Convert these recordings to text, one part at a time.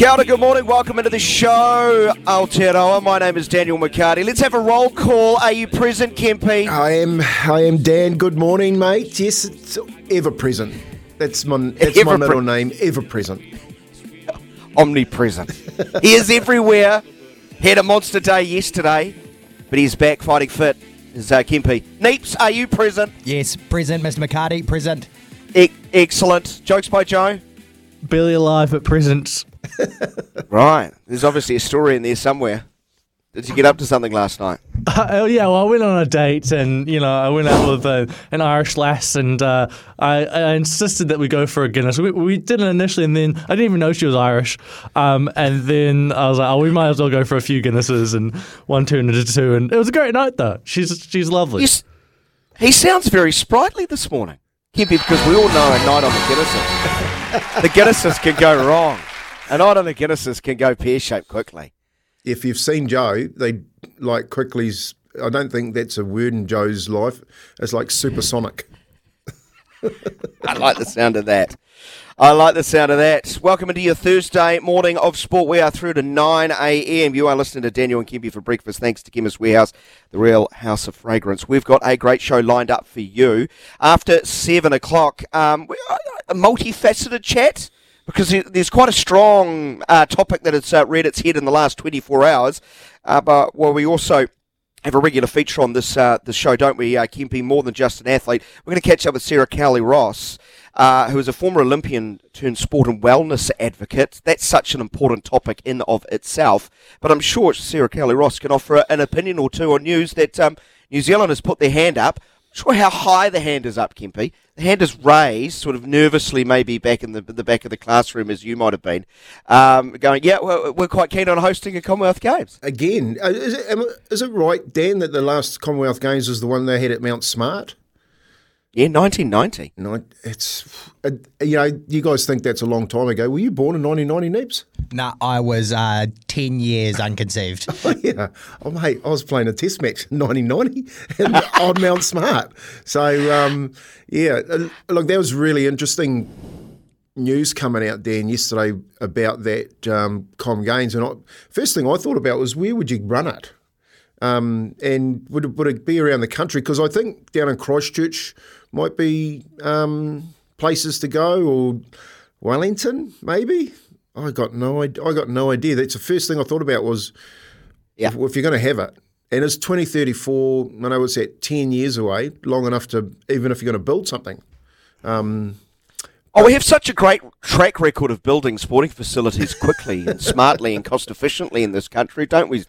Kia ora, good morning. Welcome into the show, Aotearoa. My name is Daniel McHardy. Let's have a roll call. Are you present, Kempy? I am. I am Dan. Good morning, mate. Yes, it's ever present. That's my. That's Ever my middle pre- name. Ever present. Omnipresent. he is everywhere. Had a monster day yesterday, but he's back fighting fit. Is uh, Kempy. Neeps, are you present? Yes, present, Mr. McHardy, present. E- excellent. Jokes by Joe? barely alive at present. Right. There's obviously a story in there somewhere. Did you get up to something last night? Uh, oh yeah, well, I went on a date, and you know, I went out with uh, an Irish lass, and uh, I, I insisted that we go for a Guinness. We, we did it initially, and then I didn't even know she was Irish. Um, and then I was like, oh, we might as well go for a few Guinnesses, and one turned into two, and it was a great night though. She's she's lovely. You s- he sounds very sprightly this morning. Kempy, because we all know a night on the Guinnesses. the Guinnesses can go wrong. A night on the Guinnesses can go pear shaped quickly. If you've seen Joe, they like quickly's. I don't think that's a word in Joe's life. It's like supersonic. I like the sound of that. I like the sound of that. Welcome into your Thursday morning of sport. We are through to 9 a.m. You are listening to Daniel and Kempy for breakfast. Thanks to Chemist Warehouse, the real house of fragrance. We've got a great show lined up for you. After 7 o'clock, um, a multifaceted chat because there's quite a strong uh, topic that has uh, read its head in the last 24 hours. Uh, but well, we also have a regular feature on this uh, this show, don't we, uh, Kempy? More than just an athlete. We're going to catch up with Sarah Cowley Ross, uh, who is a former Olympian turned sport and wellness advocate. That's such an important topic in of itself. But I'm sure Sarah Cowley Ross can offer an opinion or two on news that um, New Zealand has put their hand up. Sure how high the hand is up, Kempy. Hand is raised, sort of nervously, maybe back in the the back of the classroom, as you might have been, um, going, "Yeah, we're, we're quite keen on hosting a Commonwealth Games." Again, uh, is it, is it right, Dan, that the last Commonwealth Games was the one they had at Mount Smart? Yeah, 1990. No, it's uh, you know you guys think that's a long time ago. Were you born in 1990, Neeps? Nah, I was uh, 10 years unconceived. Oh, yeah. Oh, mate, I was playing a test match in 1990 in- on Mount Smart. So, um, yeah, uh, look, that was really interesting news coming out, Dan, yesterday about that um, Com Games. And I, first thing I thought about was where would you run it? Um, and would it, would it be around the country? Because I think down in Christchurch might be um, places to go, or Wellington, maybe. I got no, I got no idea. That's the first thing I thought about was, Yeah. if, if you're going to have it, and it's 2034. I know it's at 10 years away, long enough to even if you're going to build something. Oh, we have such a great track record of building sporting facilities quickly and smartly and cost efficiently in this country, don't we?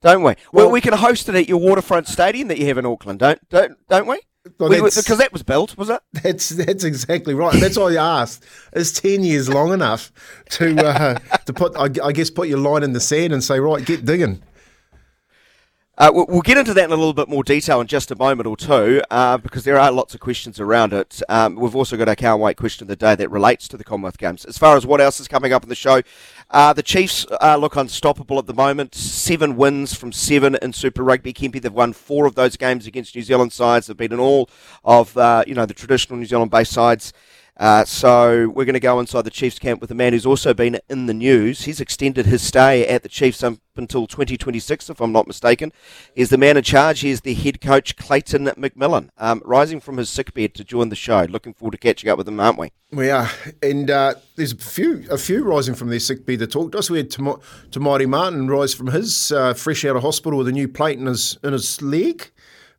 Don't we? Well, Well- we can host it at your waterfront stadium that you have in Auckland, don't don't don't we? Well, We- because that was built, was it? That's that's exactly right. And that's why I asked: Is ten years long enough to uh, to put? I, I guess put your line in the sand and say, right, get digging. Uh, we'll, get into that in a little bit more detail in just a moment or two, uh, because there are lots of questions around it. Um, we've also got our can't question of the day that relates to the Commonwealth Games. As far as what else is coming up in the show, uh, the Chiefs uh, look unstoppable at the moment. Seven wins from seven in Super Rugby. Kempy, they've won four of those games against New Zealand sides. They've beaten all of uh, you know the traditional New Zealand-based sides. Uh, so we're going to go inside the Chiefs camp with a man who's also been in the news. He's extended his stay at the Chiefs up until 2026, if I'm not mistaken. He's the man in charge. He's the head coach, Clayton McMillan, um, rising from his sickbed to join the show. Looking forward to catching up with him, aren't we? We are, and uh, there's a few a few rising from their sick bed that talked to us. We had Tam- Tamati Martin rise from his uh, fresh out of hospital with a new plate in his in his leg.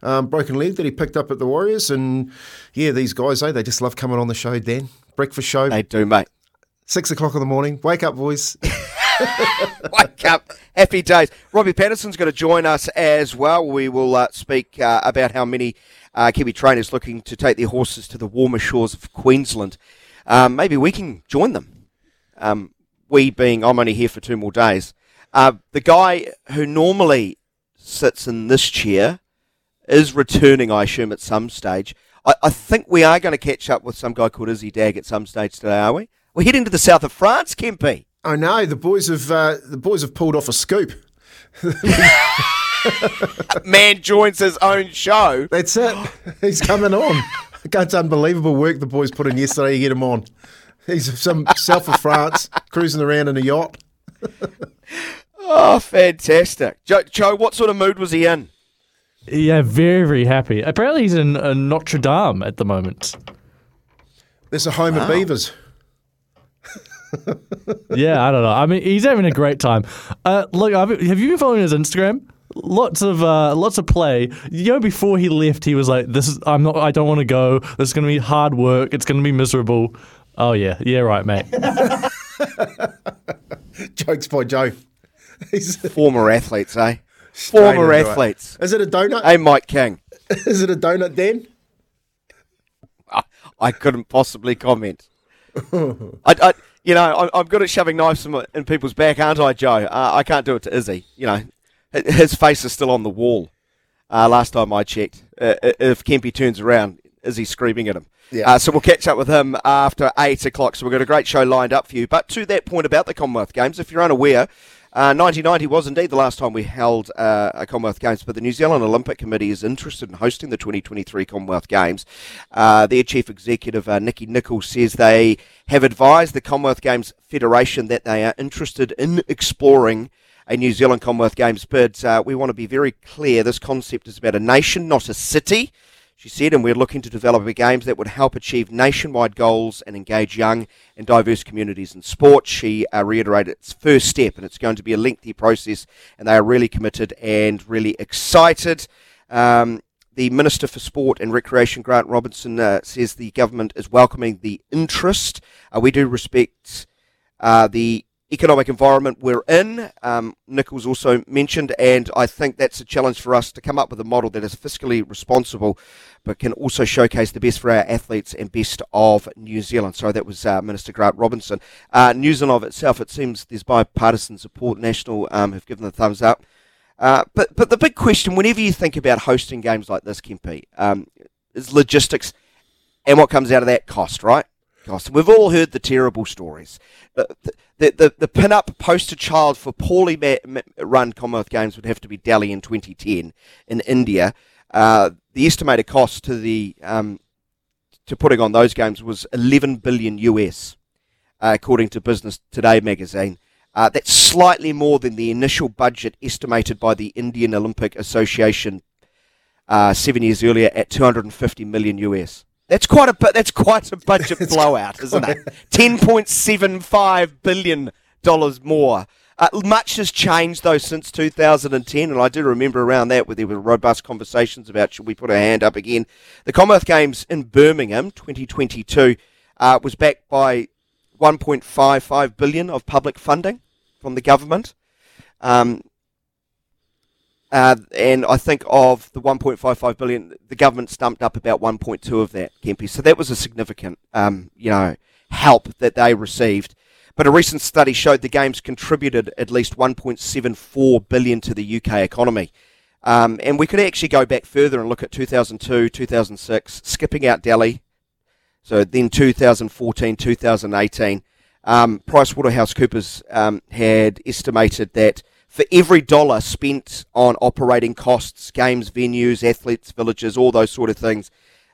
Um, broken leg that he picked up at the Warriors, and yeah, these guys, eh? They just love coming on the show. Dan, breakfast show, They do, mate. six o'clock in the morning. Wake up, boys. Wake up. Happy days. Robbie Patterson's going to join us as well. We will uh, speak uh, about how many uh, Kiwi trainers looking to take their horses to the warmer shores of Queensland. Um, maybe we can join them. Um, we being, I'm only here for two more days. Uh, the guy who normally sits in this chair is returning, I assume, at some stage. I, I think we are going to catch up with some guy called Izzy Dagg at some stage today, are we? We're heading to the south of France, Kempy. I know the boys have uh, the boys have pulled off a scoop. Man joins his own show. That's it. He's coming on. That's unbelievable work the boys put in yesterday to get him on. He's some south of France, cruising around in a yacht. oh, fantastic. Joe, Joe, what sort of mood was he in? Yeah, very, very happy. Apparently, he's in uh, Notre Dame at the moment. There's a home of beavers. yeah, I don't know. I mean, he's having a great time. Uh, look, I've, have you been following his Instagram? Lots of uh, lots of play. You know, before he left, he was like, "This is I'm not. I don't want to go. This is going to be hard work. It's going to be miserable." Oh yeah, yeah, right, mate. Jokes by Joe. He's Former athletes, eh? Straight Former athletes. Is it a donut? Hey, Mike King. Is it a donut, then? I, I couldn't possibly comment. I, I, you know, I'm, I'm good at shoving knives in, in people's back, aren't I, Joe? Uh, I can't do it to Izzy. You know, his face is still on the wall. Uh, last time I checked, uh, if Kempy turns around, Izzy's screaming at him. Yeah. Uh, so we'll catch up with him after eight o'clock. So we've got a great show lined up for you. But to that point about the Commonwealth Games, if you're unaware, uh, 1990 was indeed the last time we held uh, a Commonwealth Games, but the New Zealand Olympic Committee is interested in hosting the 2023 Commonwealth Games. Uh, their chief executive, uh, Nicki Nicol, says they have advised the Commonwealth Games Federation that they are interested in exploring a New Zealand Commonwealth Games bid. Uh, we want to be very clear this concept is about a nation, not a city. She said, and we're looking to develop a games that would help achieve nationwide goals and engage young and diverse communities in sport. She uh, reiterated its first step, and it's going to be a lengthy process, and they are really committed and really excited. Um, the Minister for Sport and Recreation, Grant Robertson, uh, says the government is welcoming the interest. Uh, we do respect uh, the economic environment we're in. Um, Nicol also mentioned, and I think that's a challenge for us to come up with a model that is fiscally responsible, but can also showcase the best for our athletes and best of New Zealand. So that was uh, Minister Grant Robertson. Uh, New Zealand of itself, it seems there's bipartisan support. National um, have given the thumbs up. Uh, but but the big question, whenever you think about hosting games like this, Kempy, um, is logistics, and what comes out of that cost, right? Cost. We've all heard the terrible stories. The the, the pin-up poster child for poorly ma- run Commonwealth Games would have to be Delhi in 2010 in India. Uh, the estimated cost to the um, to putting on those games was 11 billion US, uh, according to Business Today magazine. Uh, that's slightly more than the initial budget estimated by the Indian Olympic Association uh, seven years earlier at 250 million US. That's quite a that's quite a budget blowout, isn't it? 10.75 billion dollars more. Uh, much has changed though since 2010, and I do remember around that where there were robust conversations about should we put our hand up again. The Commonwealth Games in Birmingham 2022 uh, was backed by 1.55 billion of public funding from the government. Um, uh, and I think of the 1.55 billion, the government stumped up about 1.2 of that, Kempy. So that was a significant, um, you know, help that they received. But a recent study showed the games contributed at least 1.74 billion to the UK economy. Um, and we could actually go back further and look at 2002, 2006, skipping out Delhi. So then 2014, 2018, um, PricewaterhouseCoopers um, had estimated that for every dollar spent on operating costs, games, venues, athletes, villages, all those sort of things,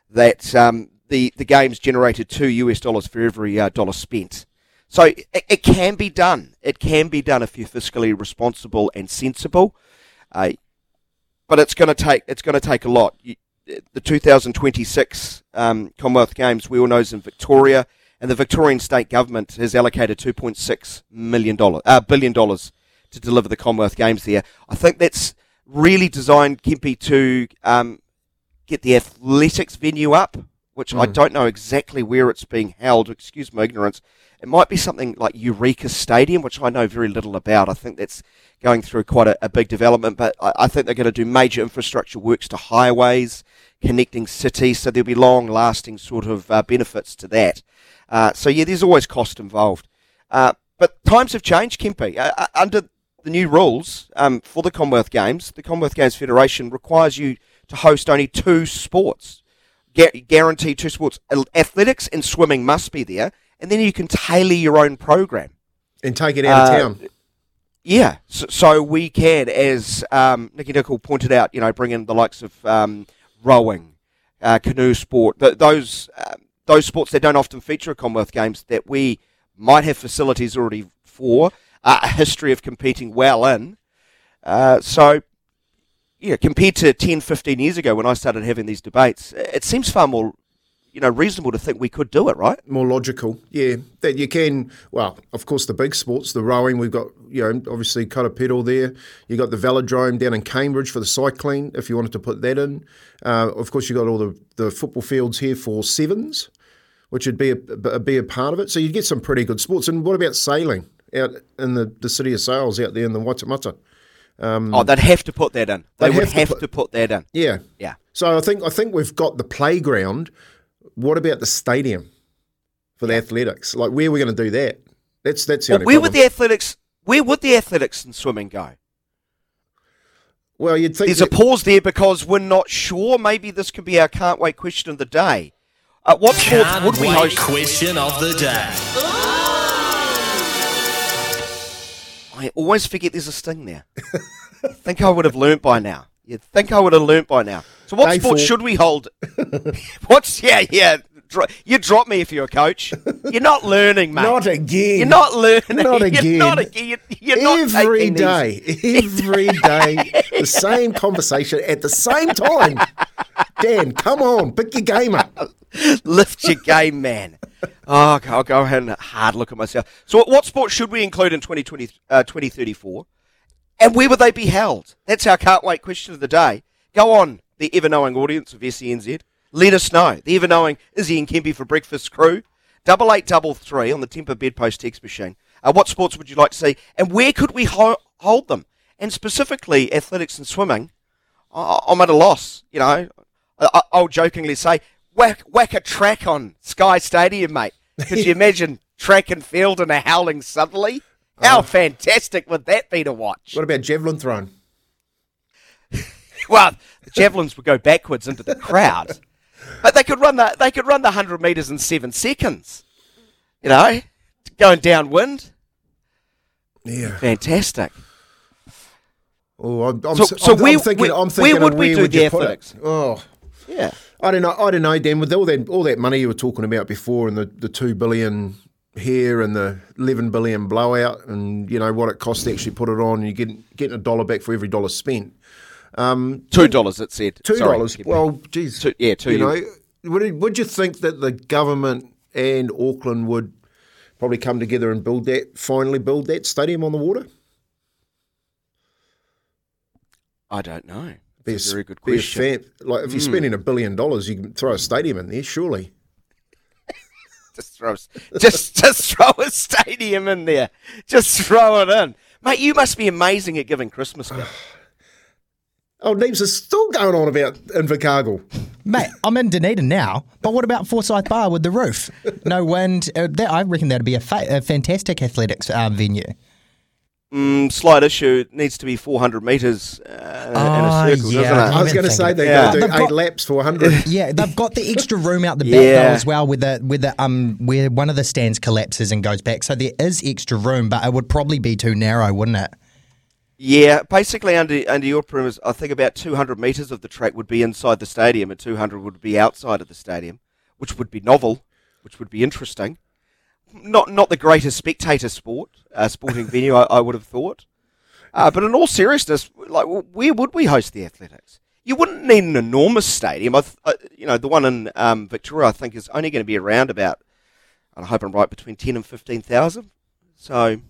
that um, the the games generated two US dollars for every uh, dollar spent. So it, it can be done. It can be done if you're fiscally responsible and sensible. Uh, but it's going to take it's going to take a lot. You, the 2026 um, Commonwealth Games, we all know, is in Victoria, and the Victorian state government has allocated 2.6 million dollar uh, billion dollars to deliver the Commonwealth Games there. I think that's really designed, Kempy, to um, get the athletics venue up, which I don't know exactly where it's being held. Excuse my ignorance. It might be something like Eureka Stadium, which I know very little about. I think that's going through quite a, a big development, but I, I think they're going to do major infrastructure works to highways, connecting cities, so there'll be long lasting sort of uh, benefits to that. Uh, so, yeah, there's always cost involved. Uh, but times have changed, Kempy. Uh, uh, under the new rules um, for the Commonwealth Games, the Commonwealth Games Federation requires you to host only two sports. Gu- guaranteed two sports. Athletics and swimming must be there, and then you can tailor your own program. and take it out Uh, of town. Yeah, so, so we can, as um, Nicki Nicol pointed out, you know, bring in the likes of um, rowing, uh, canoe sport, th- those uh, those sports that don't often feature at Commonwealth Games that we might have facilities already for. Uh, a history of competing well in. Uh, so, yeah, compared to 10, 15 years ago when I started having these debates, it seems far more, you know, reasonable to think we could do it, right? more logical. Yeah, that you can. Well, of course, the big sports, the rowing. We've got you know obviously Karapiro there. You got the velodrome down in Cambridge for the cycling. If you wanted to put that in, uh, of course you got all the, the football fields here for sevens, which would be a, be a part of it. So you'd get some pretty good sports. And what about sailing out in the, the city of Sails out there in the Waitemata? oh, they'd have to put that in. They They'd would have to put- to put that in. Yeah. Yeah. So I think I think we've got the playground. What about the stadium for the athletics? Like where are we going to do that? That's that's the Well, only where would the athletics? Where would the athletics and swimming go? well, you'd think There's a pause there because we're not sure. Maybe this could be our can't wait question of the day. Uh, what sports Can't would we wait host? question of the day. I always forget there's a sting there. I think I would have learnt by now. You'd think I would have learnt by now. So what Day sport four. should we hold? What's yeah yeah? Dro- you drop me if you're a coach. You're not learning, mate. Not again. You're not learning. Not You're again. not again. You're, you're not every day, every day, the same conversation at the same time. Dan, come on, pick your game up. Lift your game, man. Oh, okay, I'll go ahead and hard look at myself. So, what sport should we include in 2020, uh, 2034? And where would they be held? That's our can't wait question of the day. Go on, the ever knowing audience of SENZ. Let us know. The ever knowing Izzy and Kempy for breakfast crew. Double eight double three on the Temper Bedpost text machine. Uh, what sports would you like to see? And where could we ho- hold them? And specifically, athletics and swimming. I- I'm at a loss. You know, I- I- I'll jokingly say, whack, whack a track on Sky Stadium, mate. Could you imagine track and field in a howling southerly? How fantastic would that be to watch? What about javelin throwing? Well, the javelins would go backwards into the crowd, but they could run the they could run the hundred meters in seven seconds. You know, going downwind, Yeah. fantastic. Oh, I'm, I'm, So- so I'm, where- I'm thinking. where- I'm thinking. where would we where do would the athletics? Oh, Yeah. I don't know. I don't know, Dan. With all that, all that money you were talking about before, and the, the two billion here and the eleven billion blowout, and you know what it costs to actually put it on, and you get getting a dollar back for every dollar spent. Um, two dollars, it said. Two dollars. Well, geez. Two- yeah, two You know, would would you think that the government and Auckland would probably come together and build that, finally build that stadium on the water? I don't know. Be a very good question. Fan- like if you're hmm. spending a billion dollars, you can throw a stadium in there, surely. Just throw, just just throw a stadium in there. Just throw it in, mate. You must be amazing at giving Christmas gifts. Oh, Neeps is still going on about Invercargill. Mate, I'm in Dunedin now, but what about Forsyth Bar with the roof? No wind. Uh, that, I reckon that'd be a, fa- a fantastic athletics um, venue. Mm, slight issue. It needs to be 400 metres uh, Oh, in a circle, yeah. doesn't I it? was going to say they're Yeah. going to do They've eight laps for 100. Yeah, they've got the extra room out the back Yeah. though as well, with the with the um where one of the stands collapses and goes back. So there is extra room, but it would probably be too narrow, wouldn't it? Yeah, basically under under your premise, I think about 200 metres of the track would be inside the stadium, and 200 would be outside of the stadium, which would be novel, which would be interesting. Not not the greatest spectator sport, uh, sporting venue, I, I would have thought. Uh, but in all seriousness, like where would we host the athletics? You wouldn't need an enormous stadium. I, th- uh, you know, the one in um, Victoria, I think, is only going to be around about. I hope I'm right, between 10 and 15,000. So y- y-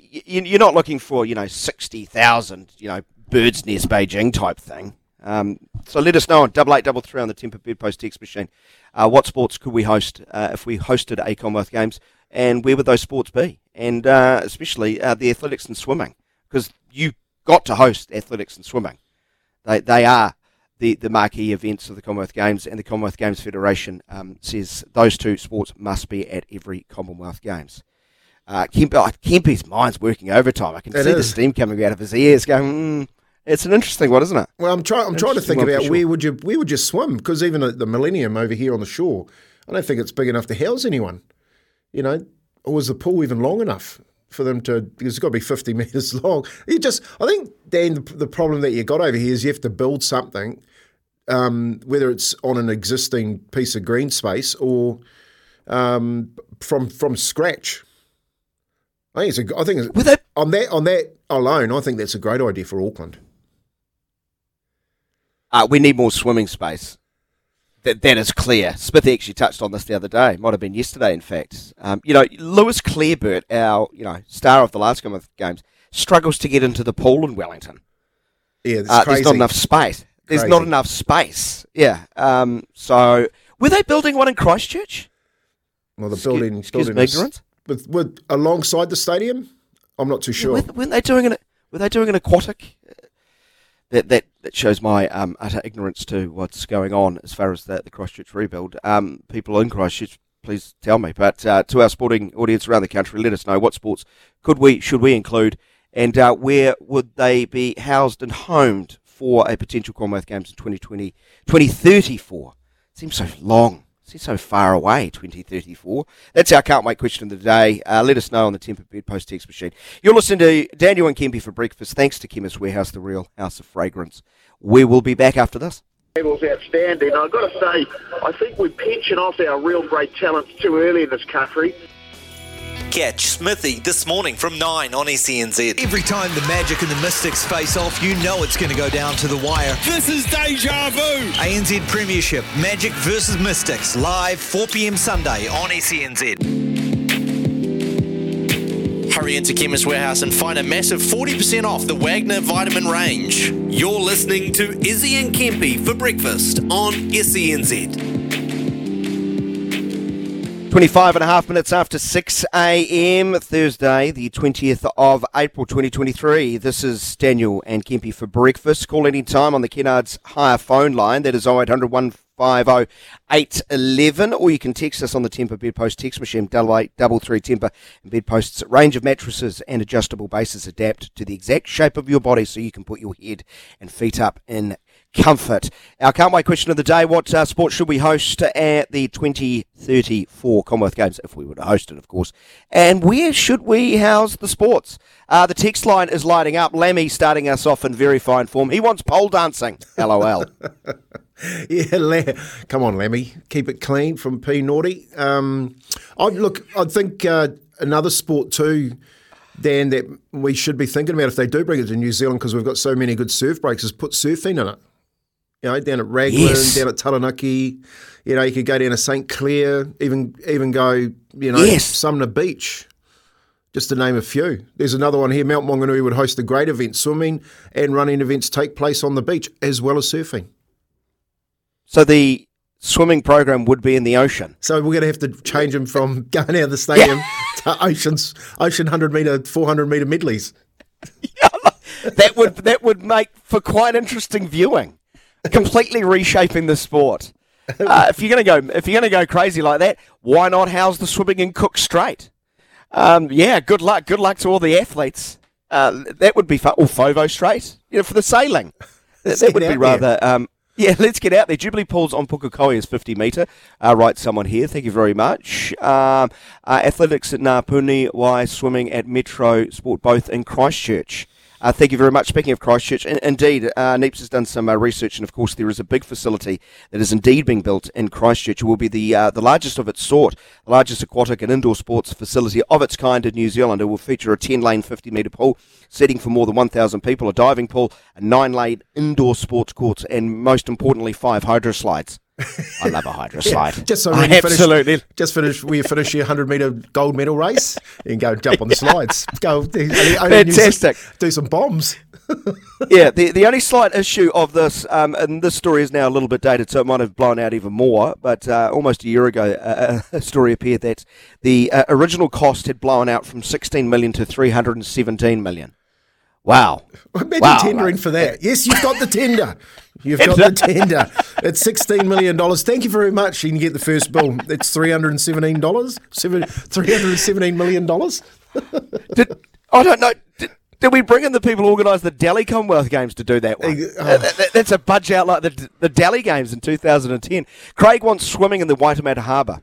you're not looking for you know sixty thousand you know birds nest Beijing type thing. Um, so let us know on double eight double three on the Temper Bedpost text machine. Uh, what sports could we host uh, if we hosted a Commonwealth Games, and where would those sports be? And uh, especially uh, the athletics and swimming, because you got to host athletics and swimming. They they are the, the marquee events of the Commonwealth Games, and the Commonwealth Games Federation um, says those two sports must be at every Commonwealth Games. Uh, Kemp, oh, Kempy's mind's working overtime. I can It see the steam coming out of his ears. Going, mm, it's an interesting one, isn't it? Well, I'm trying. I'm trying to think about sure. where would you where would you swim? Because even at the Millennium over here on the shore, I don't think it's big enough to house anyone. You know, or was the pool even long enough for them to? Because it's got to be 50 meters long. You just, I think, Dan, the, the problem that you got over here is you have to build something, um, whether it's on an existing piece of green space or um, from from scratch. I think it's a. I think it's, With that, on that on that alone, I think that's a great idea for Auckland. uh, we need more swimming space. That, that is clear. Smithy actually touched on this the other day. Might have been yesterday, in fact. Um, you know, Lewis Clareburt, our you know star of the last Commonwealth Games, struggles to get into the pool in Wellington. Yeah, it's Uh, crazy. there's not enough space. There's not enough space. Yeah. Um, so, were they building one in Christchurch? Well, the Excuse- building, excuse building my is- ignorance. With with alongside the stadium. I'm not too sure. Were, weren't they doing an Were they doing an aquatic? That that, that shows my um, utter ignorance to what's going on as far as the, the Christchurch rebuild. Um, people in Christchurch, please tell me. But uh, to our sporting audience around the country, let us know what sports could we should we include, and uh, where would they be housed and homed for a potential Commonwealth Games in 2020, 2034? Seems so long. Seems so far away, 2034. That's our can't wait question of the day. Uh, let us know on the Temper Bed Post text machine. You're listening to Daniel and Kempy for breakfast. Thanks to Chemist Warehouse, the real house of fragrance. We will be back after this. Level's outstanding. I've got to say, I think we're pinching off our real great talents too early in this country. Catch Smithy this morning from 9 on SENZ. Every time the Magic and the Mystics face off, you know it's going to go down to the wire. This is deja vu. ANZ Premiership, Magic versus Mystics, live 4 p.m. Sunday on on SENZ. Hurry into Chemist Warehouse and find a massive 40% off the Wagner vitamin range. You're listening to Izzy and Kempy for breakfast on SENZ. 25 and a half minutes after 6 a.m. Thursday, the 20th of April 2023. This is Daniel and Kempy for breakfast. Call any time on the Kennards hire phone line. That is 0800 150 811. Or you can text us on the Temper Bedpost text machine, double eight double three Temper. And Bedposts, range of mattresses and adjustable bases adapt to the exact shape of your body so you can put your head and feet up in comfort. Our can't wait question of the day what uh, sport should we host at the 2034 Commonwealth Games, if we were to host it, of course? And where should we house the sports? Uh, the text line is lighting up. Lammy starting us off in very fine form. He wants pole dancing. LOL. Yeah, La- come on, Lemmy, keep it clean from P Naughty. Um, I look, I think uh, another sport too, Dan, that we should be thinking about if they do bring it to New Zealand because we've got so many good surf breaks, is put surfing in it. You know, down at Raglan, Yes. down at Taranaki. You know, you could go down to St Clair, even even go, you know, Yes. Sumner Beach. Just to name a few. There's another one here. Mount Maunganui would host a great event. Swimming and running events take place on the beach as well as surfing. so the swimming program would be in the ocean. So we're going to have to change them from going out of the stadium to oceans, ocean hundred meter, four hundred meter medleys. that would that would make for quite interesting viewing. Completely reshaping the sport. Uh, if you're gonna go if you're gonna go crazy like that, why not house the swimming in Cook Strait? Um, yeah, good luck. Good luck to all the athletes. Uh, that would be fun. Or Foveaux Strait, you know, for the sailing. That, that would be rather. Um, yeah, let's get out there. Jubilee Pools on Pukekohe is 50 metre. Uh, right, someone here. Thank you very much. Um, uh, athletics at Ngā Puna Wai, swimming at Metro Sport, both in Christchurch. Uh, thank you very much. Speaking of Christchurch, in, indeed, uh, Neeps has done some uh, research, and of course, there is a big facility that is indeed being built in Christchurch. It will be the uh, the largest of its sort, the largest aquatic and indoor sports facility of its kind in New Zealand. It will feature a 10 lane, 50 metre pool, seating for more than 1,000 people, a diving pool, a nine lane indoor sports courts, and most importantly, five hydro slides. I love a hydro slide. Just so when you finish- absolutely. just finish, we finish your hundred meter gold medal race, and go jump on the slides. Go only- only in New Zealand, Fantastic. Do some bombs. yeah, the, the only slight issue of this, um, and this story is now a little bit dated, so it might have blown out even more, but uh, almost a year ago, uh, a story appeared that the uh, original cost had blown out from 16 million to 317 million. Wow. Imagine Wow, tendering right. for that. Yes, you've got the tender. You've got the tender. It's sixteen million dollars. Thank you very much. You can get the first bill. It's three hundred and seventeen dollars. Three hundred and seventeen million dollars. Did, I don't know. Did, did we bring in the people who organised the Delhi Commonwealth Games to do that one? That- that- that's a budget out like the, the Delhi Games in 2010. Craig wants swimming in the Waitemata Harbour.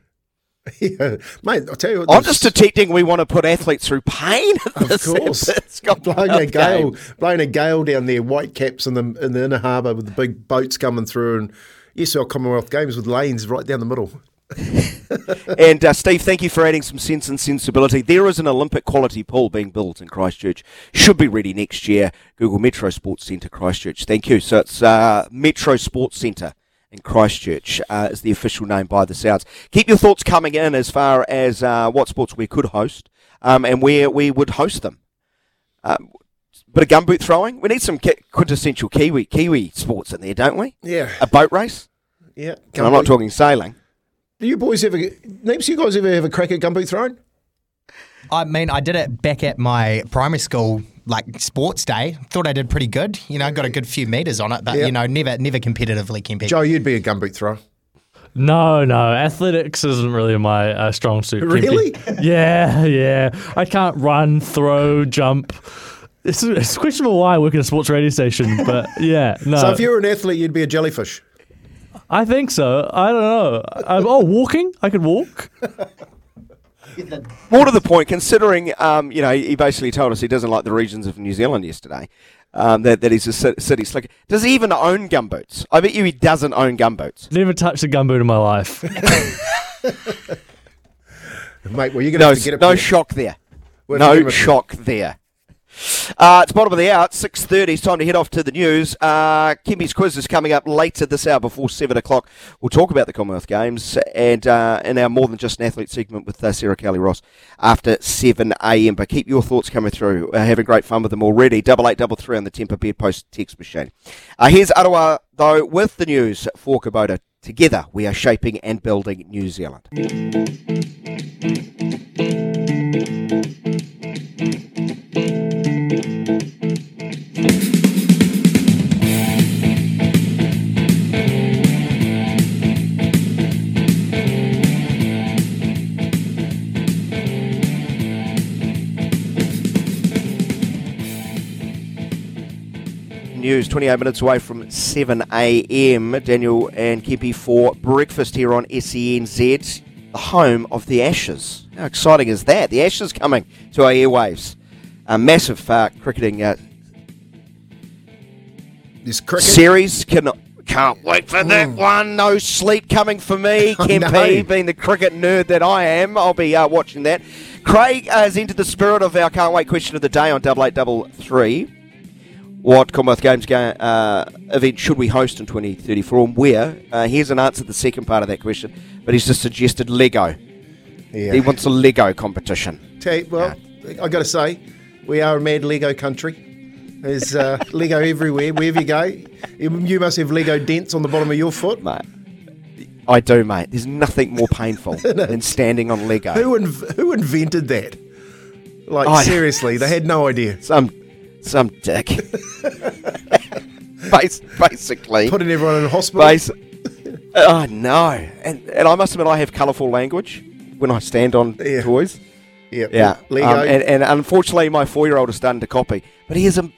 Yeah, mate. I'll tell you what. I'm just detecting we want to put athletes through pain. Of course, it's got blowing a gale, game. blowing a gale down there. White caps in the in the inner harbour with the big boats coming through, and yes, our Commonwealth Games with lanes right down the middle. and uh, Steve, thank you for adding some sense and sensibility. There is an Olympic quality pool being built in Christchurch. Should be ready next year. Google Metro Sports Centre Christchurch. Thank you. So it's uh, Metro Sports Centre in Christchurch uh, is the official name by the Sounds. Keep your thoughts coming in as far as uh, what sports we could host um, and where we would host them. Um, bit of gumboot throwing. We need some quintessential Kiwi Kiwi sports in there, don't we? Yeah. A boat race. Yeah. And I'm not talking sailing. Do you boys ever, Neeps, you guys ever have a crack at gumboot throwing? I mean, I did it back at my primary school, like sports day. Thought I did pretty good. You know, got a good few meters on it, but Yeah. you know, never, never competitively competed. Joe, you'd be a gumboot thrower. No, no, athletics isn't really my uh, strong suit. Really? Yeah, yeah. I can't run, throw, jump. It's, it's a questionable why I work at a sports radio station, but yeah, no. So if you were an athlete, you'd be a jellyfish. I think so. I don't know. i oh, walking? I could walk. More to the point, considering um, you know he basically told us he doesn't like the regions of New Zealand yesterday. Um, that, that he's a city slicker. Does he even own gumboots? I bet you he doesn't own gumboots. Never touched a gumboot in my life. Mate, well, you're going to No, have to get it. no for- shock there. We'll No shock there. Uh, it's bottom of the hour. It's six thirty. It's time to head off to the news. Uh, Kempy's quiz is coming up later this hour before seven o'clock. We'll talk about the Commonwealth Games and uh, in our more than just an athlete segment with uh, Sarah Cowley Ross after seven a.m. But keep your thoughts coming through. Uh, having great fun with them already. Double eight double three on the Temper Bed Post text machine. Uh, here's Ottawa though with the news for Kubota. Together we are shaping and building New Zealand. News 28 minutes away from 7 a.m. Daniel and Kempy for breakfast here on SENZ, the home of the Ashes. How exciting is that? The Ashes coming to our airwaves. A massive uh, cricketing uh, This cricket. series. Can, can't wait for that one. No sleep coming for me. I Kempy, being the cricket nerd that I am, I'll be uh, watching that. Craig uh, has entered the spirit of our can't wait question of the day on double eight double three. What Commonwealth Games ga- uh, event should we host in 2034 and where? Uh, here's an answer to the second part of that question, but he's just suggested Lego. Yeah. He wants a Lego competition. Well, I got to say, we are a mad Lego country. There's uh, Lego everywhere, wherever you go. You must have Lego dents on the bottom of your foot. Mate, I do, mate. There's nothing more painful than standing on Lego. Who inv- who invented that? Like I- seriously, they had no idea. Some, some dick. Bas- basically. Putting everyone in hospital. Bas- oh no! And and I must admit, I have colourful language when I stand on Yeah. toys. yeah, Yeah, Lego. Um, and, and unfortunately, my four-year-old is starting to copy, but he has a,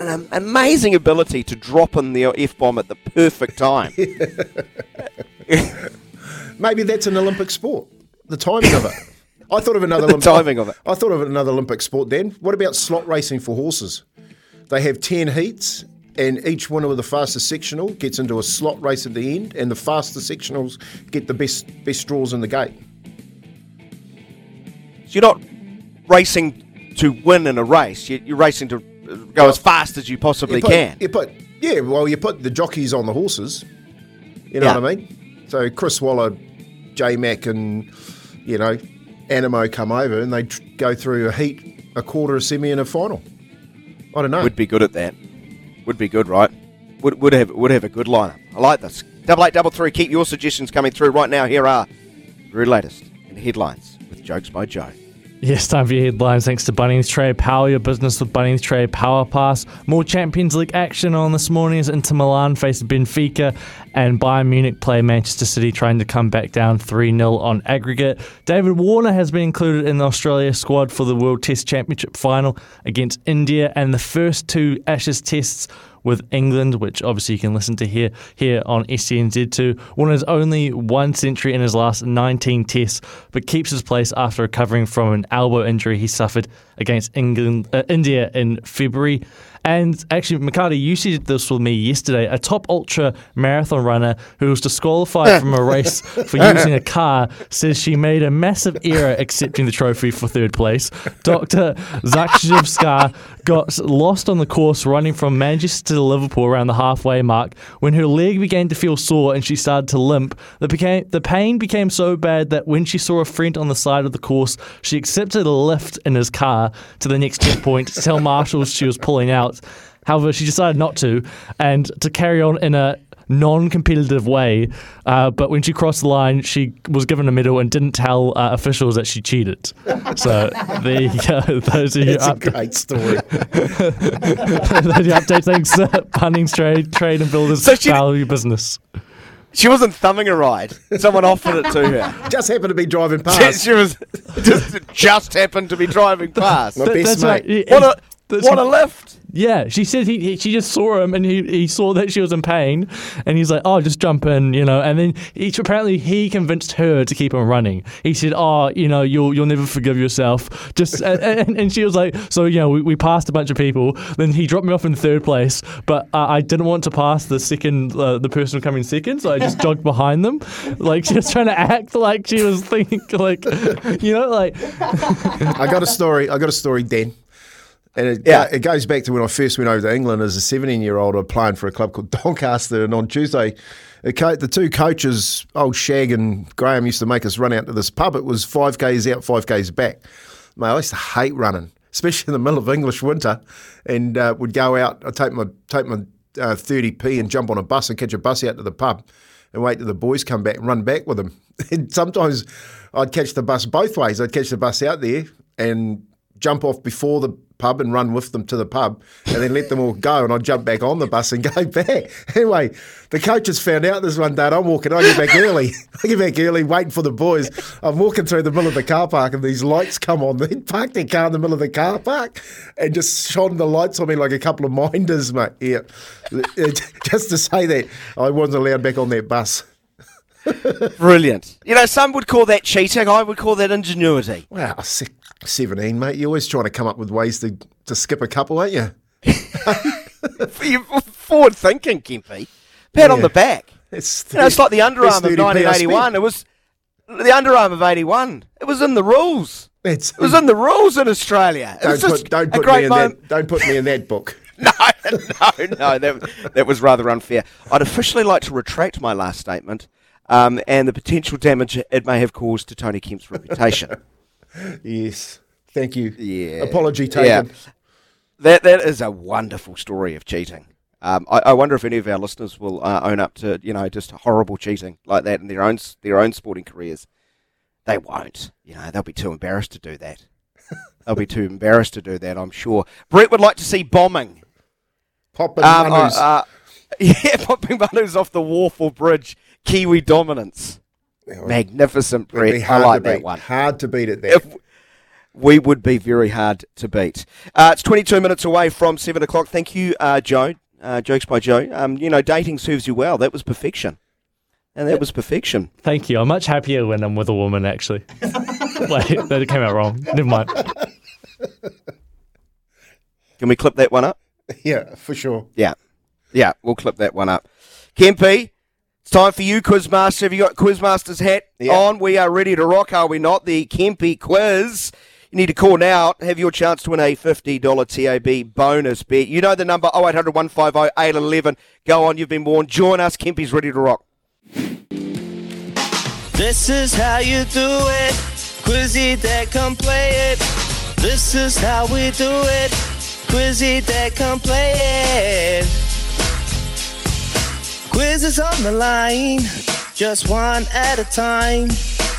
an amazing ability to drop in the f bomb at the perfect time. Maybe that's an Olympic sport. The timing of it. I thought of another The Olymp- timing of it. I thought of another Olympic sport. Then, what about slot racing for horses? They have ten heats, and each winner with the fastest sectional gets into a slot race at the end, and the fastest sectionals get the best best draws in the gate. So you're not racing to win in a race; you- you're racing to uh, go as fast as you possibly you put, can. You put yeah, well, you put the jockeys on the horses. You know Yeah. what I mean? So Chris Waller, J Mac, and you know, Animo come over and they tr- go through a heat, a quarter, a semi, and a final. I don't know. Would be good at that. Would be good, right? Would would have would have a good lineup. I like this. Double eight double three. Keep your suggestions coming through right now. Here are the latest in headlines with jokes by Joe. Yes, time for your headlines. Thanks to Bunnings Trade. Power your business with Bunnings Trade Power Pass. More Champions League action on this morning as Inter Milan face Benfica and Bayern Munich play Manchester City trying to come back down 3 0 on aggregate. David Warner has been included in the Australia squad for the World Test Championship final against India and the first two Ashes tests with England, which obviously you can listen to here here on SCNZ2. Warner's only one century in his last 19 tests, but keeps his place after recovering from an elbow injury he suffered against England, uh, India in February. And actually, McHardy, you said this with me yesterday. A top ultra marathon runner who was disqualified from a race for using a car says she made a massive error accepting the trophy for third place. Dr. Zakrzewski got lost on the course running from Manchester to Liverpool around the halfway mark when her leg began to feel sore and she started to limp. The, became, the pain became so bad that when she saw a friend on the side of the course, she accepted a lift in his car to the next checkpoint to tell marshals she was pulling out. However, she decided not to and to carry on in a non-competitive way. Uh, but when she crossed the line, she was given a medal and didn't tell uh, officials that she cheated. So there you go. Those are your It's a up- great story. those are your update. Thanks, uh, Bunnings Trade, Trade and Builders. So she- value business. She wasn't thumbing a ride. Someone offered it to her. Just happened to be driving past. she was just, just happened to be driving past. My What best that's mate. right. He- a what a lift! Yeah, she said he, he she just saw him and he, he saw that she was in pain and he's like, oh, just jump in, you know. And then he, apparently he convinced her to keep him running. He said, oh, you know, you'll you'll never forgive yourself. Just and, and, and she was like, so you know, we, we passed a bunch of people. Then he dropped me off in third place, but uh, I didn't want to pass the second uh, the person coming second, so I just jogged behind them. Like she was trying to act like she was thinking like, you know, like I got a story. I got a story, Dan. And it, Yeah. it goes back to when I first went over to England as a 17 year old. I was playing for a club called Doncaster. And on Tuesday, co- the two coaches, old Shag and Graham, used to make us run out to this pub. It was 5Ks out, 5Ks back. Mate, I used to hate running, especially in the middle of English winter. And uh, would go out, I'd take my, take my uh, 30p and jump on a bus and catch a bus out to the pub and wait till the boys come back and run back with them. And sometimes I'd catch the bus both ways. I'd catch the bus out there and jump off before the pub and run with them to the pub and then let them all go and I'd jump back on the bus and go back. Anyway, the coaches found out this one day and I'm walking, I get back early. I get back early waiting for the boys. I'm walking through the middle of the car park and these lights come on. They parked their car in the middle of the car park and just shone the lights on me like a couple of minders, mate. Yeah. Just to say that I wasn't allowed back on that bus. Brilliant. You know, some would call that cheating. I would call that ingenuity. Wow, se- 17, mate. You're always trying to come up with ways to, to skip a couple, aren't you? Forward thinking, Kempy. Pat on the back. It's, You know, it's like the underarm of 1981. It was the underarm of 81. It was in the rules. It's, It was in the rules in Australia. Don't put, don't put me in moment. that. Don't put me in that book. No, no, no. That, that was rather unfair. I'd officially like to retract my last statement um, and the potential damage it may have caused to Tony Kemp's reputation. Yes. Thank you. Yeah. Apology taken. Yeah. That that is a wonderful story of cheating. Um, I, I wonder if any of our listeners will uh, own up to you know just horrible cheating like that in their own their own sporting careers. They won't. You know they'll be too embarrassed to do that. they'll be too embarrassed to do that. I'm sure. Brett would like to see bombing. Popping Um, uh, uh, yeah, popping Manus off the wharf or bridge. Kiwi dominance. Magnificent, It'd be Brett. I like that one. Hard to beat at that. If we would be very hard to beat. Uh, it's 22 minutes away from 7 o'clock. Thank you, uh, Joe. Uh, jokes by Joe. Um, you know, dating serves you well. That was perfection. And that was perfection. Thank you. I'm much happier when I'm with a woman, actually. Wait, that came out wrong. Never mind. Can we clip that one up? yeah, for sure. Yeah. Yeah, we'll clip that one up. Kempy, it's time for you, Quizmaster. Have you got Quizmaster's hat Yeah. on? We are ready to rock, are we not? The Kempy quiz. You need to call now. Have your chance to win a $50 TAB bonus bet. You know the number 0800 150 811. Go on, you've been warned. Join us. Kempy's ready to rock. This is how you do it. Quizzy that come play it. This is how we do it. Quizzy that come play it. Quiz is on the line, just one at a time.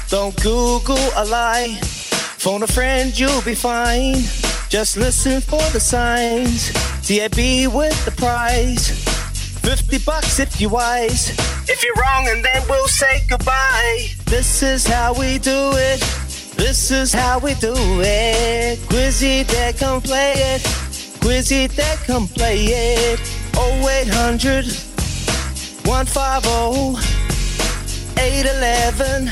Don't Google a lie. Phone a friend, you'll be fine. Just listen for the signs. TAB with the prize. 50 bucks if you're wise. If you're wrong, and then we'll say goodbye. This is how we do it. This is how we do it. Quizzy that come play it. Quizzy that come play it. 0800 150 811.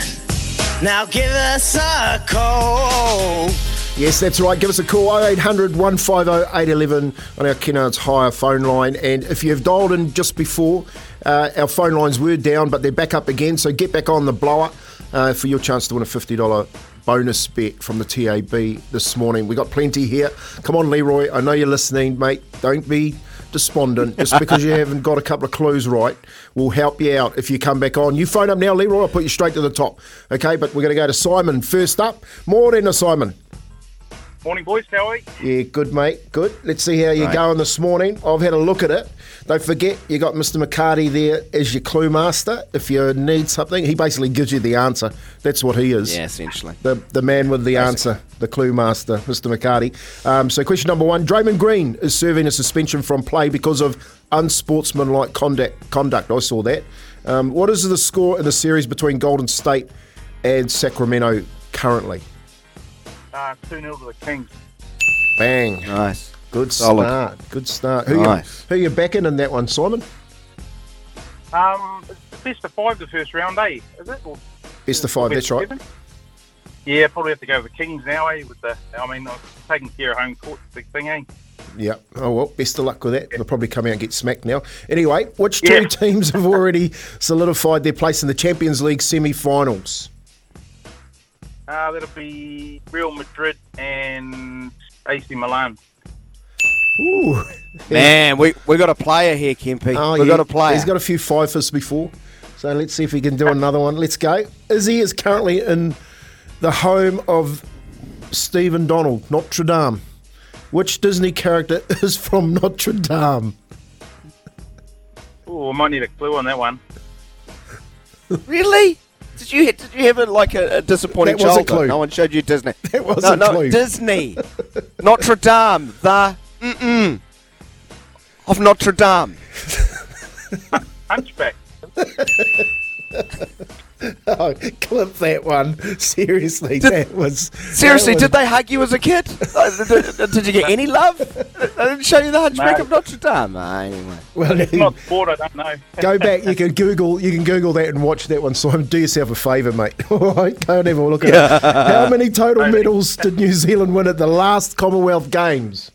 Now give us a call. Yes, that's right. Give us a call 0800 150 811 on our Kennards Hire phone line. And if you've dialed in just before, uh, our phone lines were down, but they're back up again. So get back on the blower uh, for your chance to win a $50 bonus bet from the TAB this morning. We got plenty here. Come on, Leroy. I know you're listening, mate. Don't be despondent. Just because you haven't got a couple of clues right We'll help you out if you come back on. You phone up now leroy. I'll put you straight to the top. Okay but we're going to go to simon. First up morning simon Morning, boys. How are you? yeah good mate good let's see how you're Right. going this morning i've had a look at it don't forget you got mr McHardy there as your clue master if you need something he basically gives you the answer that's what he is Yeah, essentially. the the man with the answer, the clue master, Mr. McHardy. Um, so, question number one: Draymond Green is serving a suspension from play because of unsportsmanlike conduct. Conduct. I saw that. Um, what is the score in the series between Golden State and Sacramento currently? Uh, 2 0 to the Kings. Bang! Nice. Good Solid. start. Good start. Who Nice. you who you backing in that one, Simon? Um, it's the best of five the first round, eh? Is it? Or Best of five. That's right. Yeah, probably have to go with the Kings now, eh? With the, I mean, taking care of home court, big thing, eh? Yeah. Oh well, best of luck with that. They'll probably come out and get smacked now. Anyway, which two Yeah. teams have already solidified their place in the Champions League semi-finals? Uh, that'll be Real Madrid and AC Milan. Ooh. Man, we we got a player here, Kempy. Oh, we yeah. got a player. He's got a few fifers before. So let's see if he can do another one. Let's go. Izzy is currently in the home of Stephen Donald, Notre Dame. Which Disney character is from Notre Dame? Oh, I might need a clue on that one. really? Did you did you have a, like a, a disappointing That was a childhood? clue. No one showed you Disney. That was no, a no, clue. Disney, Notre Dame, the mm-mm of Notre Dame. Hunchback. Oh, clip that one. Seriously, that was Seriously, that did they hug you as a kid? Uh, did, did- did you get any love? I didn't show you the Hunchback No. of Notre Dame. Anyway. Well, Not sport, I don't know. go back. You can Google. You can Google that and watch that one. So do yourself a favour, mate. All right, go and have a look at it. How many total medals did New Zealand win at the last Commonwealth Games?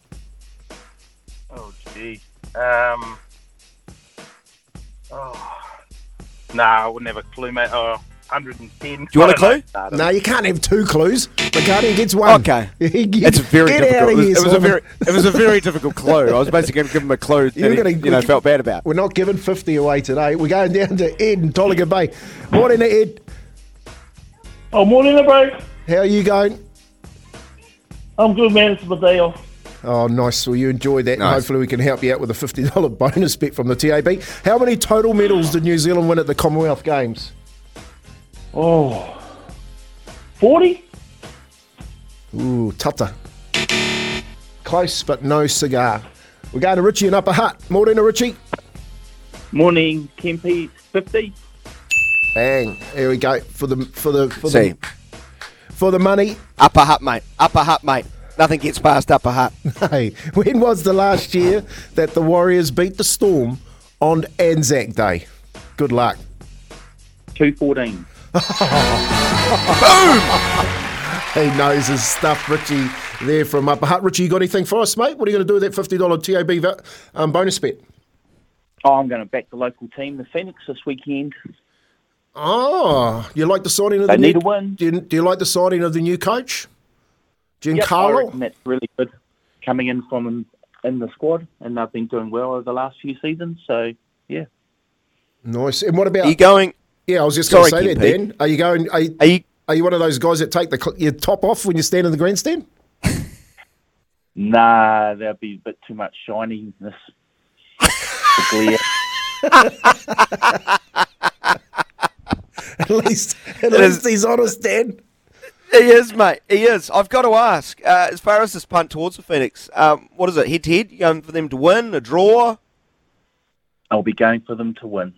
Oh, gee. Um. Oh. Nah, I wouldn't have a clue, mate. Oh, 110. Do you want a clue? No, you can't have two clues. McHardy gets one. Okay. Get It's very out difficult. of It was, here, it was a very, it was a very difficult clue. I was basically going to give him a clue that You're he, gonna- you know, felt bad about. We're not giving 50 away today. We're going down to Ed in Tolaga Bay. Morning, Ed. Oh, morning, bro. How are you going? I'm good, man. It's my day off. Oh, nice. Well, you enjoyed that. and Nice. Hopefully, we can help you out with a $50 bonus bet from the TAB. How many total medals did New Zealand win at the Commonwealth Games? Oh, 40? Ooh, tata. Close, but no cigar. We're going to Richie in Upper Hut. Morning, to Richie. Morning, Kempy. 50? Bang. Here we go for the for the for See, the for the money. upper hut, mate. Upper hut, mate. Nothing gets past upper hut. Hey, when was the last year that the Warriors beat the Storm on Anzac Day? Good luck. 214. Boom! He knows his stuff, Richie, there from Upper Hut. Richie, you got anything for us, mate? What are you going to do with that $50 TAB va- um, bonus bet? Oh, I'm going to back the local team, the Phoenix, this weekend. Oh, you like the signing of They the need new, a win. Do you, do you like the signing of the new coach? Yep, I Giancarlo? reckon that's really good coming in from in, in the squad, and they've been doing well over the last few seasons. So, yeah. nice. And what about Are you going? Yeah, I was just going to say that, Kim Dan. Are you going? Are you, Are you? are you one of those guys that take the your top off when you stand in the grandstand? Nah, there'll be a bit too much shininess. At least, at least is- he's honest, Dan. He is, mate. He is. I've got to ask, uh, as far as this punt towards the Phoenix, um, what is it? Head to head? You going for them to win, a draw? I'll be going for them to win.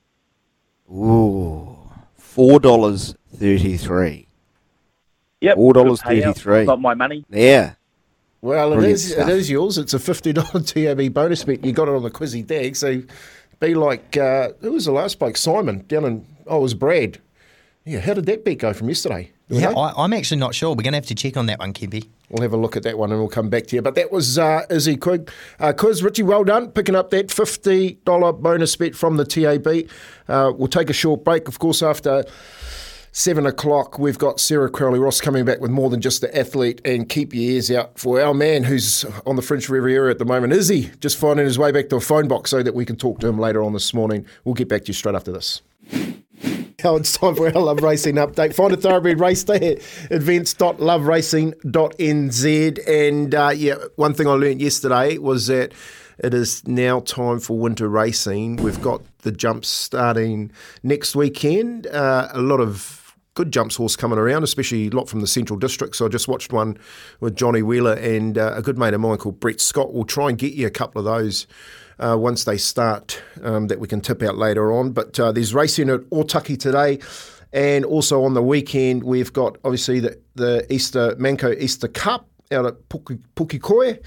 Ooh, four dollars thirty-three. Yep. Four dollars good payout. thirty-three. Got my money. Yeah. Well, it Brilliant is. stuff. It is yours. It's a fifty dollar TAB bonus bet. You got it on the Quizzy Dagg. So be like uh, who was the last bloke? Simon down in. Oh, it was Brad. Yeah, how did that bet go from yesterday? Yeah. I, I'm actually not sure. We're going to have to check on that one, Kempy. We'll have a look at that one and we'll come back to you. But that was uh, Izzy Quig. Uh, Quiz, Richie, well done picking up that $50 bonus bet from the TAB. Uh, we'll take a short break, of course, after seven o'clock. We've got Sarah Cowley Ross coming back with more than just the athlete. And keep your ears out for our man who's on the French Riviera at the moment, Izzy, just finding his way back to a phone box so that we can talk to him later on this morning. We'll get back to you straight after this. Now it's time for our Love Racing update. Find a thoroughbred race day at events.loveracing.nz. And uh, yeah, one thing I learned yesterday was that it is now time for winter racing. We've got the jumps starting next weekend. Uh, a lot of good jumps horse coming around, especially a lot from the Central District. So I just watched one with Johnny Wheeler and uh, a good mate of mine called Brett Scott. We'll try and get you a couple of those uh, once they start um, that we can tip out later on. But uh, there's racing at Otaki today. And also on the weekend, we've got obviously the, the Easter Manco Easter Cup out at Puki- Pukekohe.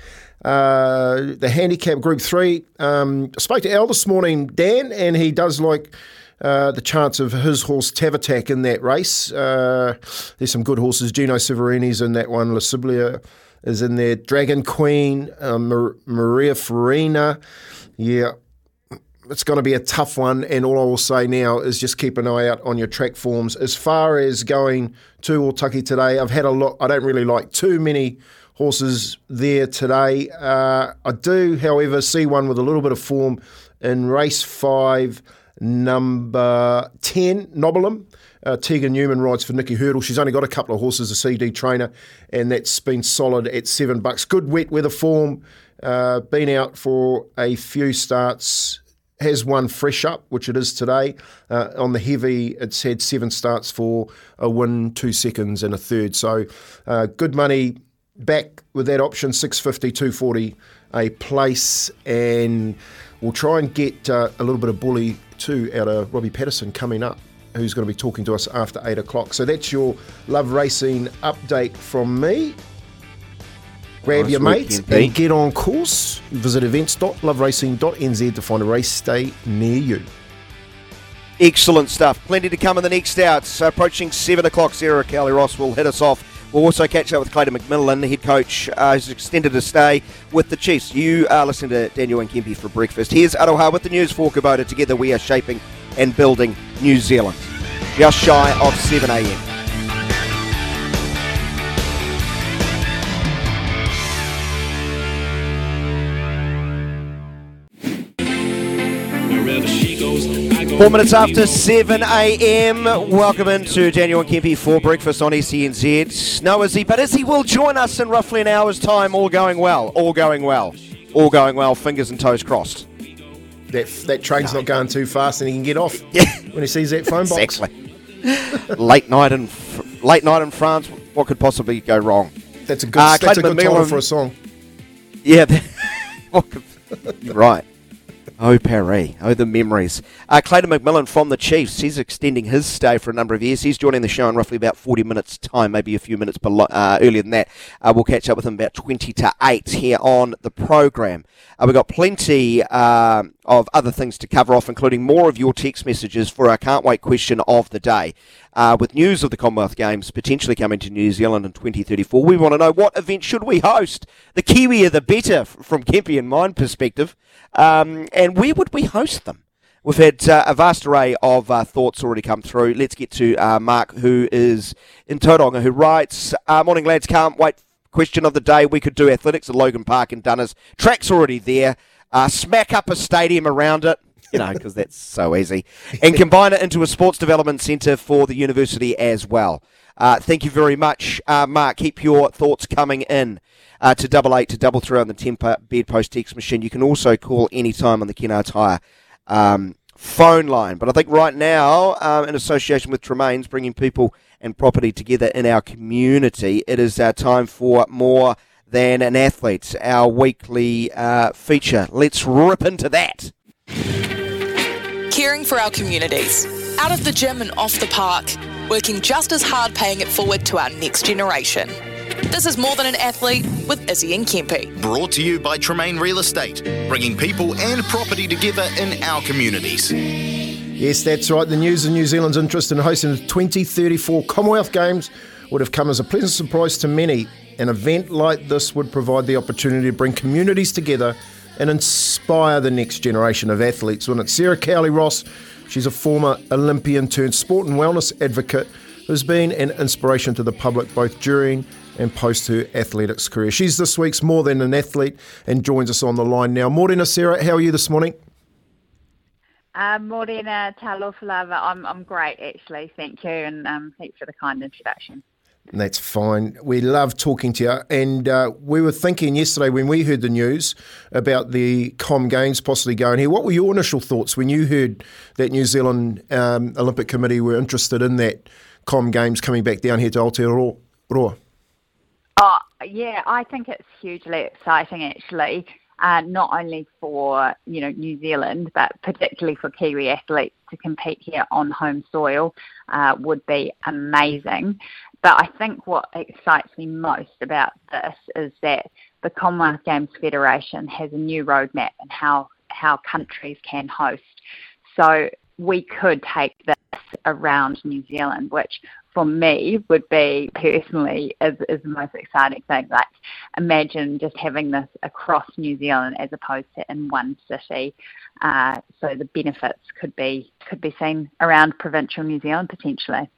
Uh, the handicap group three. Um, I spoke to Al this morning, Dan, and he does like uh, the chance of his horse Tavatak in that race. Uh, there's some good horses. Gino Severini's in that one. La Siblia is in there. Dragon Queen, uh, Mar- Maria Farina. Yeah, it's going to be a tough one. And all I will say now is just keep an eye out on your track forms. As far as going to Otaki today, I've had a lot. I don't really like too many horses there today. Uh, I do, however, see one with a little bit of form in race five, number 10, Nobulum. Uh, Tegan Newman rides for Nikki Hurdle. She's only got a couple of horses, a CD trainer, and that's been solid at seven bucks. Good wet weather form. Uh, been out for a few starts. Has one fresh up, which it is today. Uh, on the heavy, it's had seven starts for a win, two seconds, and a third. So uh, good money back with that option 650 240 a place and we'll try and get uh, a little bit of bully too out of robbie patterson coming up who's going to be talking to us after 8 o'clock so that's your love racing update from me grab Nice your mates and get on course visit events.loveracing.nz to find a race day near you Excellent stuff. Plenty to come in the next hour. So approaching 7 o'clock, Sarah Cowley Ross will hit us off. We'll also catch up with Clayton McMillan, the head coach, uh, who's extended his stay with the Chiefs. You are listening to Daniel and Kempy for breakfast. Here's Aroha with the news for Kubota. Together we are shaping and building New Zealand. Just shy of 7 a.m. Four minutes after 7 a.m. Welcome into Daniel and Kempy for breakfast on SENZ. No Izzy, but Izzy will join us in roughly an hour's time. All going well. All going well. All going well. Fingers and toes crossed. that that train's not going too fast and he can get off when he sees that phone box Exactly. late night in late night in France. What could possibly go wrong? that's a good, Uh, that's a good title for a song Yeah, that- right. Oh, Paris. Oh, the memories. Uh, Clayton McMillan from the Chiefs. He's extending his stay for a number of years. He's joining the show in roughly about 40 minutes' time, maybe a few minutes below, uh, earlier than that. Uh, we'll catch up with him about 20 to 8 here on the program. Uh, we've got plenty uh, of other things to cover off, including more of your text messages for our Can't Wait question of the day. Uh, with news of the Commonwealth Games potentially coming to New Zealand in 2034, we want to know what event should we host? The Kiwi Kiwier the better, from Kempy and mine perspective. Um, and where would we host them? We've had uh, a vast array of uh, thoughts already come through. Let's get to uh, Mark, who is in Tauranga, who writes, uh, Morning lads, can't wait. Question of the day, we could do athletics at Logan Park in Dunners. Track's already there. Uh, smack up a stadium around it, you know, because that's so easy. And combine it into a sports development centre for the university as well. Uh, thank you very much, uh, Mark. Keep your thoughts coming in uh, to double eight to double three on the Temper bedpost text machine. You can also call anytime on the Kennards Hire um, phone line. But I think right now, um, in association with Tremains, bringing people and property together in our community, it is uh, time for more than an athlete, our weekly uh, feature. Let's rip into that. Caring for our communities, out of the gym and off the park, working just as hard paying it forward to our next generation. This is More Than an Athlete with Izzy and Kempy. Brought to you by Tremaine Real Estate, bringing people and property together in our communities. Yes, that's right. The news of New Zealand's interest in hosting the 2034 Commonwealth Games would have come as a pleasant surprise to many. An event like this would provide the opportunity to bring communities together and inspire the next generation of athletes. When it's Sarah Cowley Ross, she's a former Olympian turned sport and wellness advocate who's been an inspiration to the public both during and post her athletics career. She's this week's More Than an Athlete and joins us on the line now. Morena, Sarah, how are you this morning? Uh, Morena Talofalava, I'm, I'm great actually, thank you, and um, thanks for the kind introduction. That's fine. We love talking to you. And uh, we were thinking yesterday when we heard the news about the Com Games possibly going here. What were your initial thoughts when you heard that New Zealand um, Olympic Committee were interested in that Com Games coming back down here to Aotearoa? Yeah, I think it's hugely exciting actually. Uh, not only for you know New Zealand, but particularly for Kiwi athletes to compete here on home soil uh, would be amazing. But I think what excites me most about this is that the Commonwealth Games Federation has a new roadmap and how how countries can host. So we could take this around New Zealand, which for me would be personally is, is the most exciting thing. Like imagine just having this across New Zealand as opposed to in one city. Uh, so the benefits could be could be seen around provincial New Zealand potentially.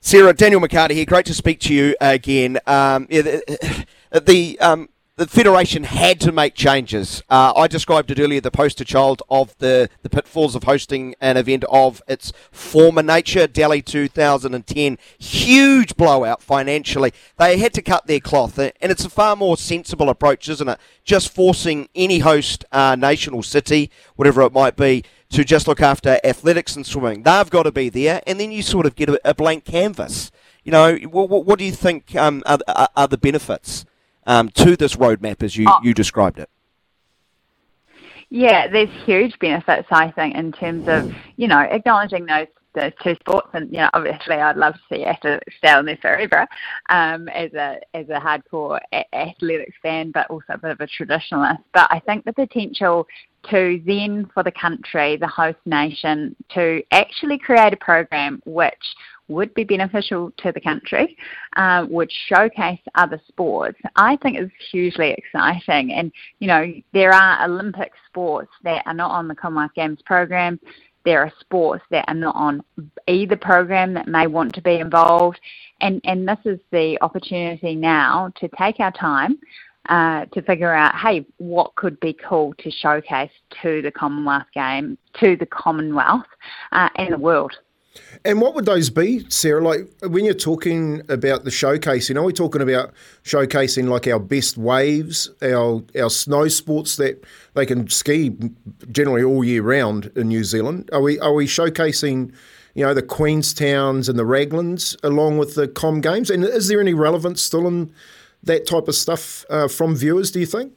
Sarah, Daniel McHardy here. Great to speak to you again. Um, yeah, the, the um, the federation had to make changes. Uh, I described it earlier, the poster child of the, the pitfalls of hosting an event of its former nature, Delhi 2010. Huge blowout financially. They had to cut their cloth, and it's a far more sensible approach, isn't it? Just forcing any host uh, nation or city, whatever it might be, to just look after athletics and swimming. They've got to be there, and then you sort of get a, a blank canvas. You know, what, what do you think um, are, are the benefits? Um, to this roadmap as you, oh. you described it? Yeah, there's huge benefits, I think, in terms of, you know, acknowledging those those two sports and you know obviously I'd love to see athletics stay on there forever um, as a as a hardcore a- athletics fan but also a bit of a traditionalist but I think the potential to then for the country the host nation to actually create a program which would be beneficial to the country, uh, would showcase other sports, I think is hugely exciting. And, you know, there are Olympic sports that are not on the Commonwealth Games program. There are sports that are not on either program that may want to be involved. And, and this is the opportunity now to take our time uh, to figure out, hey, what could be cool to showcase to the Commonwealth game, to the Commonwealth, uh, and the world. And what would those be, Sarah? Like when you're talking about the showcasing, are we talking about showcasing like our best waves, our our snow sports that they can ski generally all year round in New Zealand? Are we are we showcasing, you know, the Queenstowns and the Raglans along with the Com Games? And is there any relevance still in that type of stuff uh, from viewers? Do you think?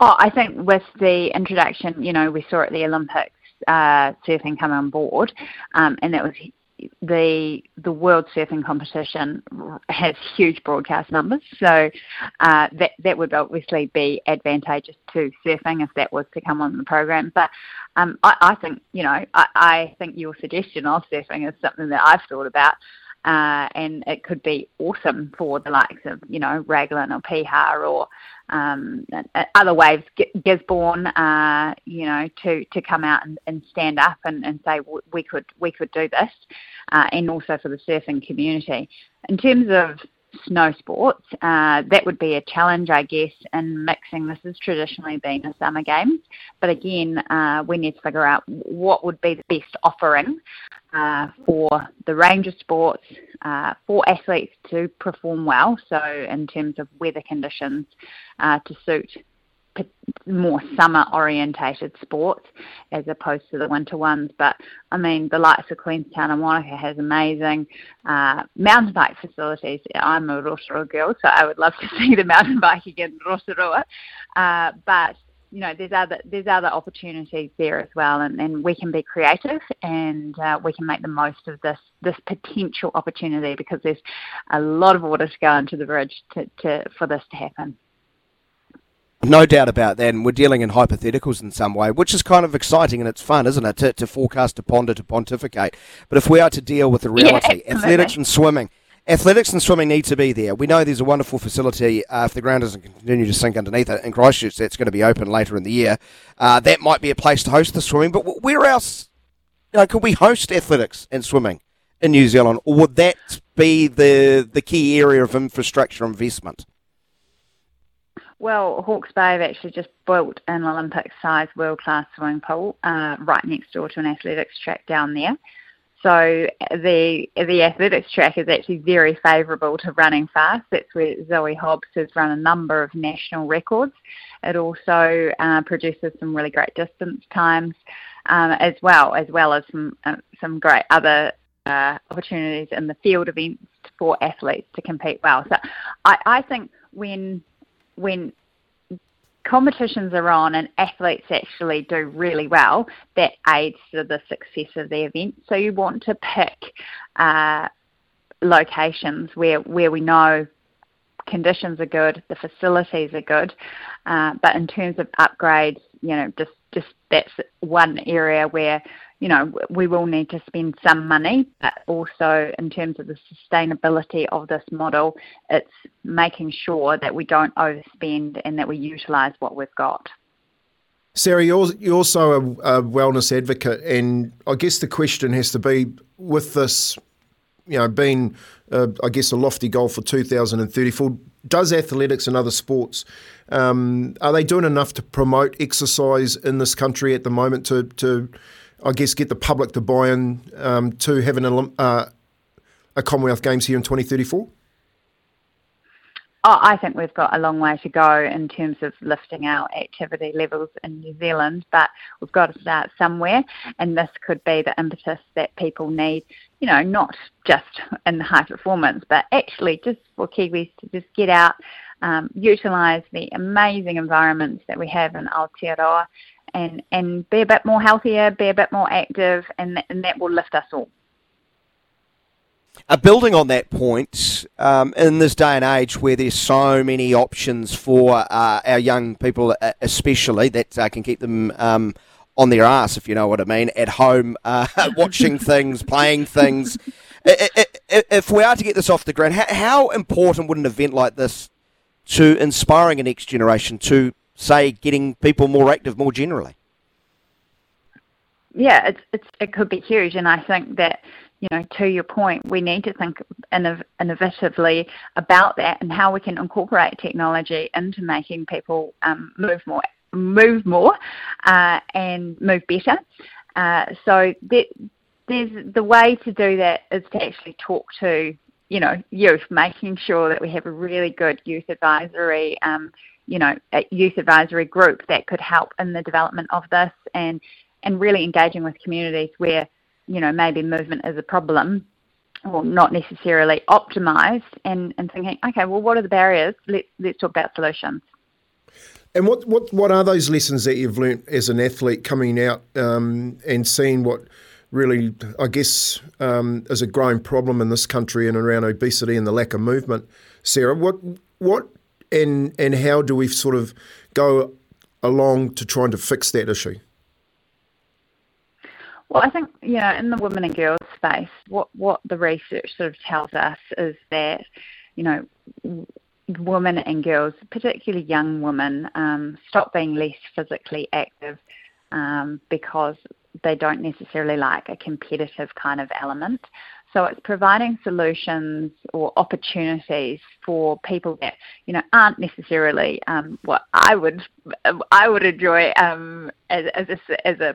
Oh, I think with the introduction, you know, we saw at the Olympics uh, surfing come on board, um, and that was the the world surfing competition has huge broadcast numbers, so uh, that that would obviously be advantageous to surfing if that was to come on the program. But um, I, I, think you know I, I, think your suggestion of surfing is something that I've thought about. Uh, and it could be awesome for the likes of, you know, Raglan or Piha or um, other waves, Gisborne, uh, you know, to, to come out and, and stand up and, and say we could we could do this, uh, and also for the surfing community. In terms of snow sports, uh, that would be a challenge, I guess, in mixing. This has traditionally been a summer game, but again, uh, we need to figure out what would be the best offering uh, for the range of sports, uh, for athletes to perform well. So, in terms of weather conditions, uh, to suit more summer orientated sports as opposed to the winter ones. But I mean, the likes of Queenstown and Wanaka has amazing uh, mountain bike facilities. I'm a Rotorua girl, so I would love to see the mountain bike again in Rotorua. Uh, but you know, there's other there's other opportunities there as well, and, and we can be creative and uh, we can make the most of this this potential opportunity because there's a lot of water to go under the bridge to, to for this to happen. No doubt about that, and we're dealing in hypotheticals in some way, which is kind of exciting and it's fun, isn't it, to, to forecast, to ponder, to pontificate. But if we are to deal with the reality, Yeah, athletics and swimming, athletics and swimming need to be there. We know there's a wonderful facility. Uh, if the ground doesn't continue to sink underneath it in Christchurch, that's going to be open later in the year. Uh, that might be a place to host the swimming. But where else, you know, could we host athletics and swimming in New Zealand, or would that be the the key area of infrastructure investment? Well, Hawke's Bay have actually just built an Olympic-sized world-class swimming pool uh, right next door to an athletics track down there. So the the athletics track is actually very favourable to running fast. That's where Zoe Hobbs has run a number of national records. It also uh, produces some really great distance times um, as well, as well as some uh, some great other uh, opportunities in the field events for athletes to compete well. So I, I think when when competitions are on and athletes actually do really well, that aids to the success of the event. So you want to pick uh, locations where where we know conditions are good, the facilities are good, uh, but in terms of upgrades, you know, just just that's one area where you know we will need to spend some money, but also in terms of the sustainability of this model, it's making sure that we don't overspend and that we utilise what we've got. Sarah, you're, you're also a, a wellness advocate, and I guess the question has to be with this, you know, being, uh, I guess, a lofty goal for 2034, does athletics and other sports, um, are they doing enough to promote exercise in this country at the moment to, to I guess, get the public to buy in um, to having Olymp- uh, a Commonwealth Games here in 2034? Oh, I think we've got a long way to go in terms of lifting our activity levels in New Zealand, but we've got to start somewhere, and this could be the impetus that people need, you know, not just in the high performance, but actually just for Kiwis to just get out, um, utilise the amazing environments that we have in Aotearoa, and, and be a bit more healthier, be a bit more active, and, and that will lift us all. Uh, building on that point, um, in this day and age where there's so many options for uh, our young people, uh, especially that uh, can keep them um, on their ass, if you know what I mean, at home, uh, watching things, playing things. If we are to get this off the ground, how, how important would an event like this to inspiring a next generation to, say, getting people more active more generally? yeah, it's, it's it could be huge, and I think that you know to your point, we need to think innov- innovatively about that and how we can incorporate technology into making people um, move more, move more, uh, and move better. Uh, so there, there's the way to do that is to actually talk to you know youth, making sure that we have a really good youth advisory. Um, you know, a youth advisory group that could help in the development of this and and really engaging with communities where, you know, maybe movement is a problem or not necessarily optimized and, and thinking, okay, well, what are the barriers? Let's, let's talk about solutions. And what, what, what are those lessons that you've learnt as an athlete coming out um, and seeing what really, I guess, um, is a growing problem in this country and around obesity and the lack of movement? Sarah, what what and and how do we sort of go along to trying to fix that issue? Well, I think you know in the women and girls space, what what the research sort of tells us is that you know women and girls, particularly young women, um, stop being less physically active um, because they don't necessarily like a competitive kind of element. So it's providing solutions or opportunities for people that you know aren't necessarily um, what I would I would enjoy um, as as a, as a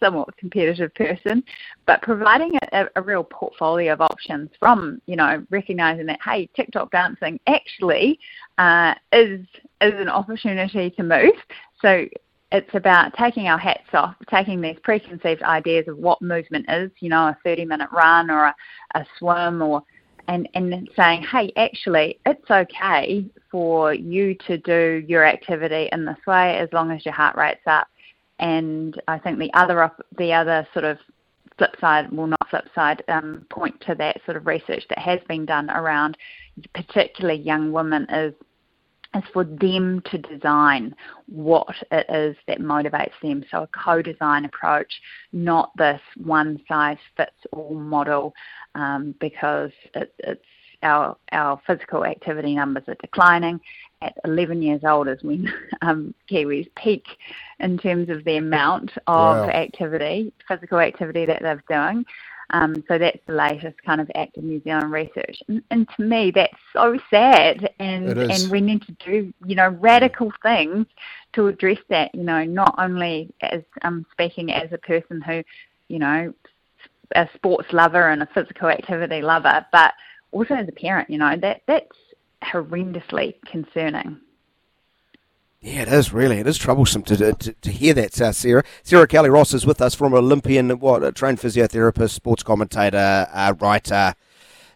somewhat competitive person, but providing a, a real portfolio of options from you know recognizing that hey TikTok dancing actually uh, is is an opportunity to move. So it's about taking our hats off, taking these preconceived ideas of what movement is, you know, a 30 minute run or a, a swim or and, and saying, hey, actually, it's okay for you to do your activity in this way as long as your heart rate's up. And I think the other the other sort of flip side, well, not flip side, um, point to that sort of research that has been done around particularly young women is is for them to design what it is that motivates them. So a co-design approach, not this one size fits all model, um, because it, it's our our physical activity numbers are declining. At 11 years old is when um, Kiwis peak in terms of the amount of Wow. activity, physical activity that they're doing. Um, so that's the latest kind of Active New Zealand research, and, and to me that's so sad. And and we need to do you know radical things to address that. You know, not only as I'm speaking as a person who, you know, a sports lover and a physical activity lover, but also as a parent. You know, that that's horrendously concerning. Yeah, it is really. It is troublesome to to, to hear that, uh, Sarah. Sarah Cowley Ross is with us from Olympian, what, a trained physiotherapist, sports commentator, uh, writer.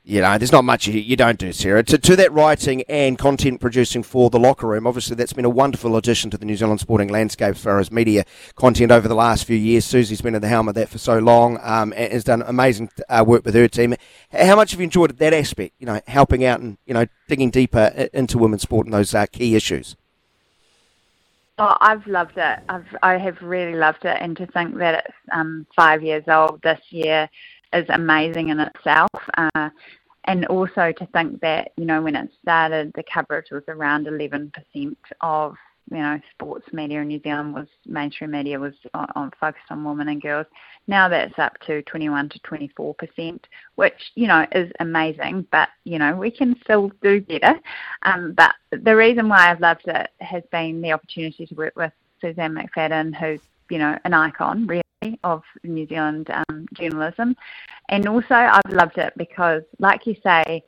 You know, there's not much you, you don't do, Sarah. To, to that writing and content producing for the LockerRoom, obviously that's been a wonderful addition to the New Zealand sporting landscape as far as media content over the last few years. Susie's been at the helm of that for so long um, and has done amazing uh, work with her team. How much have you enjoyed that aspect? You know, helping out and you know digging deeper into women's sport and those uh, key issues. Oh, I've loved it. I've I have really loved it, and to think that it's um, five years old this year is amazing in itself. Uh, and also to think that you know when it started, the coverage was around 11% of you know sports media in New Zealand was mainstream media was on, on focused on women and girls. Now that's up to 21 to 24 percent, which you know is amazing. But you know we can still do better. Um, but the reason why I've loved it has been the opportunity to work with Suzanne McFadden, who's you know an icon really of New Zealand um, journalism, and also I've loved it because, like you say,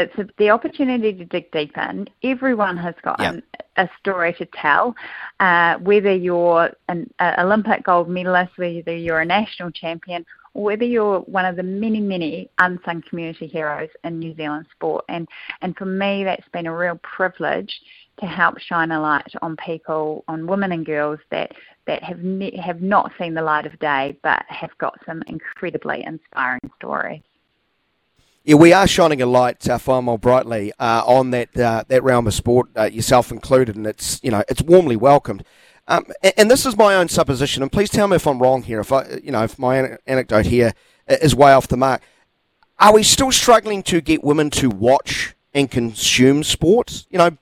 it's a, the opportunity to dig deeper. And everyone has got Yeah. an, a story to tell, uh, whether you're an Olympic gold medalist, whether you're a national champion, or whether you're one of the many, many unsung community heroes in New Zealand sport. And and for me, that's been a real privilege to help shine a light on people, on women and girls that that have ne- have not seen the light of day, but have got some incredibly inspiring stories. Yeah, we are shining a light uh, far more brightly uh, on that uh, that realm of sport, uh, yourself included, and it's you know it's warmly welcomed. Um, and, and this is my own supposition, and please tell me if I'm wrong here. If I, you know, if my ane- anecdote here is way off the mark, are we still struggling to get women to watch and consume sport? You know,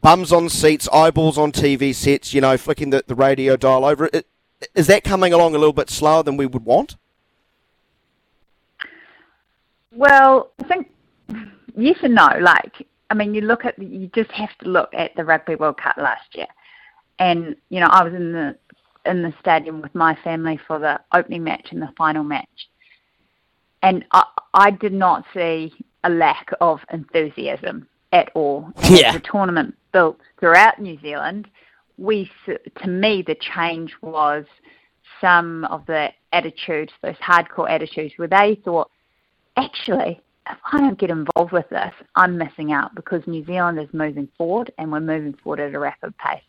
bums on seats, eyeballs on TV sets. You know, flicking the, the radio dial over. It, is that coming along a little bit slower than we would want? Well, I think yes and no. Like, I mean, you look at you just have to look at the Rugby World Cup last year, and you know, I was in the in the stadium with my family for the opening match and the final match, and I, I did not see a lack of enthusiasm at all. And Yeah. The tournament built throughout New Zealand. We, to me, the change was some of the attitudes, those hardcore attitudes, where they thought, actually, if I don't get involved with this, I'm missing out because New Zealand is moving forward and we're moving forward at a rapid pace.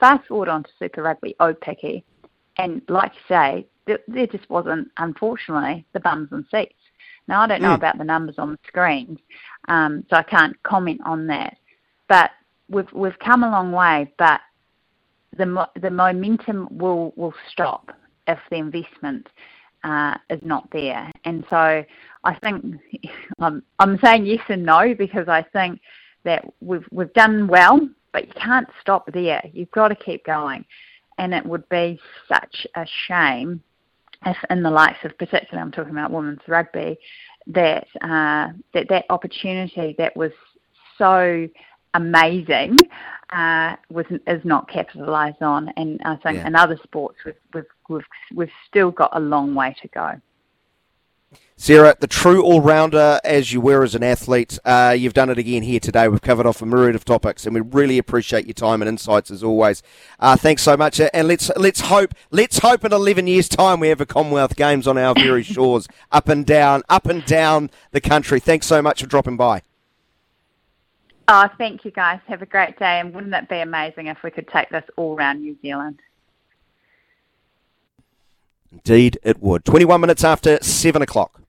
Fast forward on to Super Rugby, Aupiki, and like you say, there, there just wasn't, unfortunately, the bums and seats. Now, I don't know Mm. about the numbers on the screens, um, so I can't comment on that. But we've we've come a long way, but the mo- the momentum will will stop if the investment uh, is not there. And so I think I'm I'm saying yes and no because I think that we've we've done well, but you can't stop there. You've got to keep going, and it would be such a shame if in the likes of particularly I'm talking about women's rugby that uh, that that opportunity that was so amazing uh, was is not capitalised on, and I think Yeah. in other sports we've, we've we've we've still got a long way to go. Sarah, the true all rounder as you were as an athlete, uh, you've done it again here today. We've covered off a myriad of topics, and we really appreciate your time and insights as always. Uh, thanks so much, and let's let's hope let's hope in eleven years' time we have a Commonwealth Games on our very shores, up and down, up and down the country. Thanks so much for dropping by. Oh, thank you guys. Have a great day, and wouldn't it be amazing if we could take this all around New Zealand? Indeed, it would. Twenty-one minutes after seven o'clock.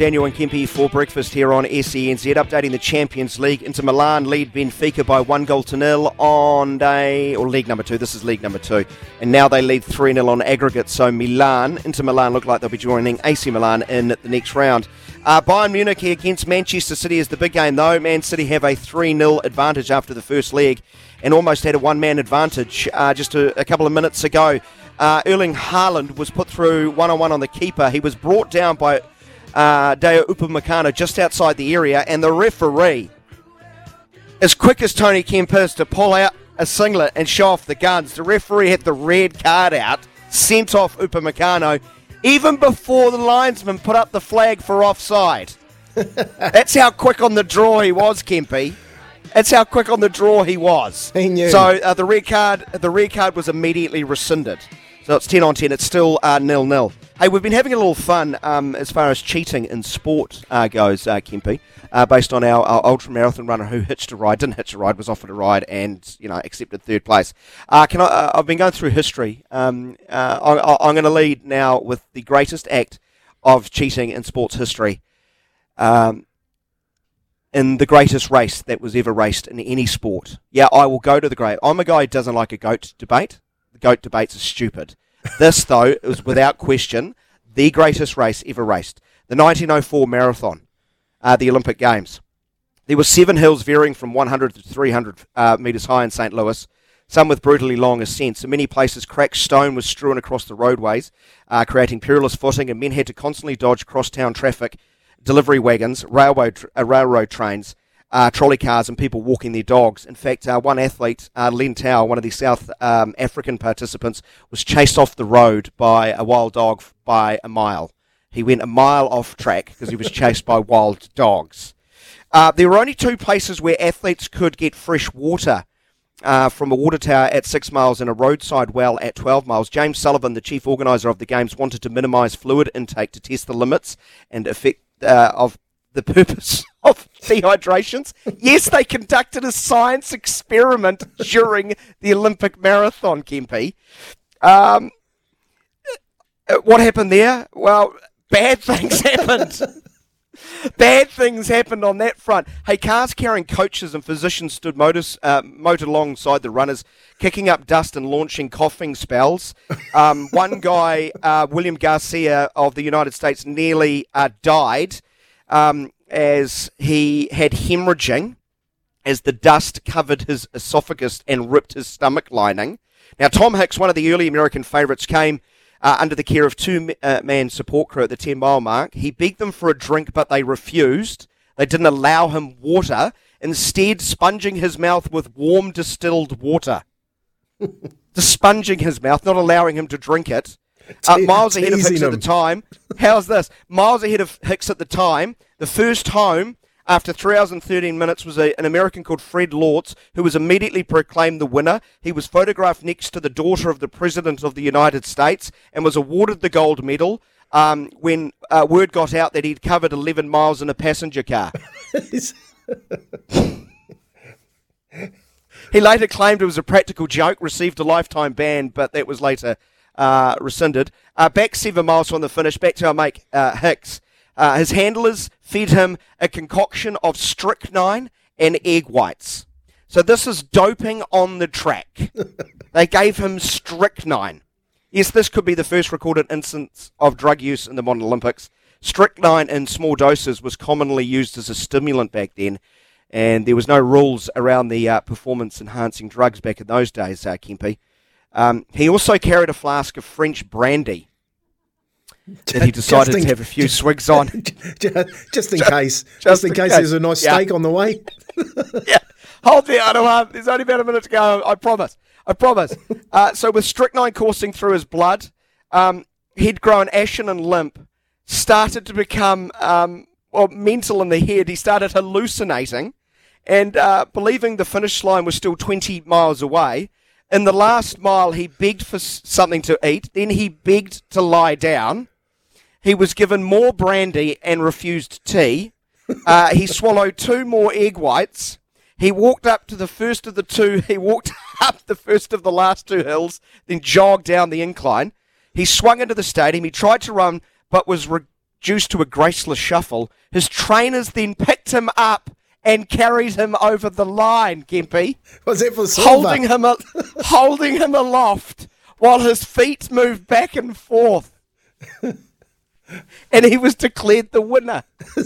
Daniel and Kempy for breakfast here on SENZ, updating the Champions League. Inter Milan lead Benfica by one goal to nil on day, or league number two. This is league number two. And now they lead 3 0 on aggregate. So Milan, Inter Milan look like they'll be joining AC Milan in the next round. Uh, Bayern Munich against Manchester City is the big game, though. Man City have a 3 0 advantage after the first leg and almost had a one man advantage uh, just a, a, couple of minutes ago. Uh, Erling Haaland was put through one on one on the keeper. He was brought down by uh, Dayot Upamecano just outside the area, and the referee, as quick as Tony Kemp is to pull out a singlet and show off the guns, the referee had the red card out, sent off Upamecano, even before the linesman put up the flag for offside. That's how quick on the draw he was, Kempy. That's how quick on the draw he was. He knew. So uh, the red card, the red card was immediately rescinded. So it's ten on ten. It's still uh, nil nil. Hey, we've been having a little fun um, as far as cheating in sport uh, goes, uh, Kempy, uh, based on our, our ultra marathon runner who hitched a ride, didn't hitch a ride, was offered a ride, and you know accepted third place. Uh, can I? Uh, I've been going through history. Um, uh, I, am going to lead now with the greatest act of cheating in sports history. Um, in the greatest race that was ever raced in any sport. Yeah, I will go to the grave. I'm a guy who doesn't like a goat debate. Goat debates are stupid. This, though, was without question the greatest race ever raced. The 1904 marathon, uh, the Olympic Games. There were seven hills varying from 100 to 300 uh, metres high in St. Louis, some with brutally long ascents. In many places, cracked stone was strewn across the roadways, uh, creating perilous footing, and men had to constantly dodge cross-town traffic delivery wagons, railway uh, railroad trains, uh, trolley cars, and people walking their dogs. In fact, uh, one athlete, uh, Len Tau, one of the South um, African participants, was chased off the road by a wild dog by a mile. He went a mile off track because he was chased by wild dogs. Uh, there were only two places where athletes could get fresh water uh, from a water tower at six miles and a roadside well at 12 miles. James Sullivan, the chief organiser of the Games, wanted to minimise fluid intake to test the limits and effect uh, of the purpose dehydrations. Yes, they conducted a science experiment during the Olympic marathon, Kempy. Um, what happened there? Well, bad things happened. Bad things happened on that front. Hey, cars carrying coaches and physicians stood motors, uh, motored alongside the runners, kicking up dust and launching coughing spells. Um, one guy, uh, William Garcia of the United States, nearly uh, died um, as he had hemorrhaging as the dust covered his esophagus and ripped his stomach lining. Now, Tom Hicks, one of the early American favourites, came uh, under the care of two uh, man support crew at the 10 mile mark. He begged them for a drink, but they refused. They didn't allow him water, instead, sponging his mouth with warm distilled water. Just sponging his mouth, not allowing him to drink it. Uh, miles ahead of Hicks him. at the time. How's this? Miles ahead of Hicks at the time. The first home after 3 hours and 13 minutes was a, an American called Fred Lorz, who was immediately proclaimed the winner. He was photographed next to the daughter of the President of the United States and was awarded the gold medal um, when uh, word got out that he'd covered 11 miles in a passenger car. he later claimed it was a practical joke, received a lifetime ban, but that was later uh, rescinded. Uh, back seven miles from the finish, back to our mate uh, Hicks. Uh, his handlers fed him a concoction of strychnine and egg whites. So this is doping on the track. they gave him strychnine. Yes, this could be the first recorded instance of drug use in the modern Olympics. Strychnine in small doses was commonly used as a stimulant back then, and there was no rules around the uh, performance-enhancing drugs back in those days, uh, Kempy. Um, he also carried a flask of French brandy that he decided in, to have a few swigs on. Just in just, case. Just, just in, case, case, there's a nice yeah. steak on the way. yeah. Hold there, Anouar. There's only about a minute to go. I promise. I promise. Uh, so with strychnine coursing through his blood, um, he'd grown ashen and limp, started to become um, well mental in the head. He started hallucinating, and uh, believing the finish line was still 20 miles away. In the last mile, he begged for something to eat. Then he begged to lie down. He was given more brandy and refused tea. Uh, he swallowed two more egg whites. He walked up to the first of the two. He walked up the first of the last two hills, then jogged down the incline. He swung into the stadium. He tried to run, but was reduced to a graceless shuffle. His trainers then picked him up and carried him over the line, Kempy. Was that for Silva? Holding him, a- holding him aloft while his feet moved back and forth. and he was declared the winner.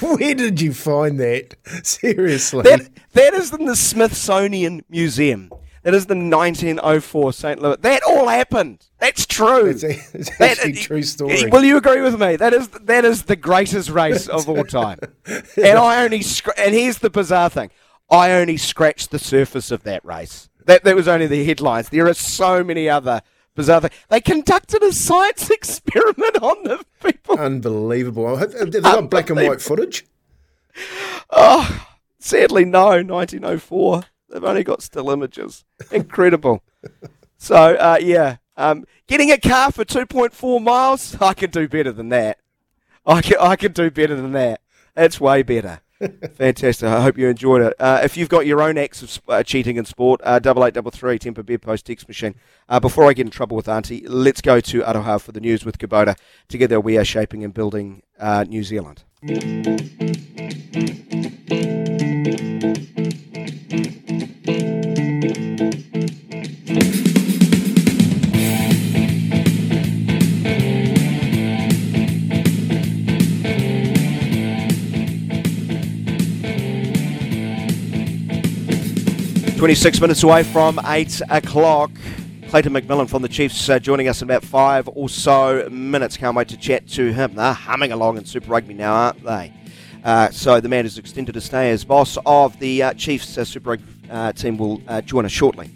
Where did you find that? Seriously. That, that is in the Smithsonian Museum. That is the 1904 St. Louis. That all happened. That's true. It's, a, it's actually true story. Eh, will you agree with me? That is that is the greatest race of all time. and I only scr- and here's the bizarre thing: I only scratched the surface of that race. That that was only the headlines. There are so many other bizarre things. They conducted a science experiment on the people. Unbelievable. Have they got black and white footage? Oh, sadly, no. 1904. They've only got still images. Incredible. so, uh, yeah. Um, getting a car for 2.4 miles, I can do better than that. I can, I can do better than that. It's way better. Fantastic. I hope you enjoyed it. Uh, if you've got your own acts of uh, cheating in sport, uh, double eight double three Temper Bed Post text machine. Uh, before I get in trouble with Auntie, let's go to Aroha for the news with Kubota. Together we are shaping and building uh, New Zealand. 26 minutes away from 8 o'clock. Clayton McMillan from the Chiefs uh, joining us in about five or so minutes. Can't wait to chat to him. They're humming along in Super Rugby now, aren't they? Uh, so the man who's extended his stay as boss of the uh, Chiefs uh, Super Rugby uh, team will uh, join us shortly.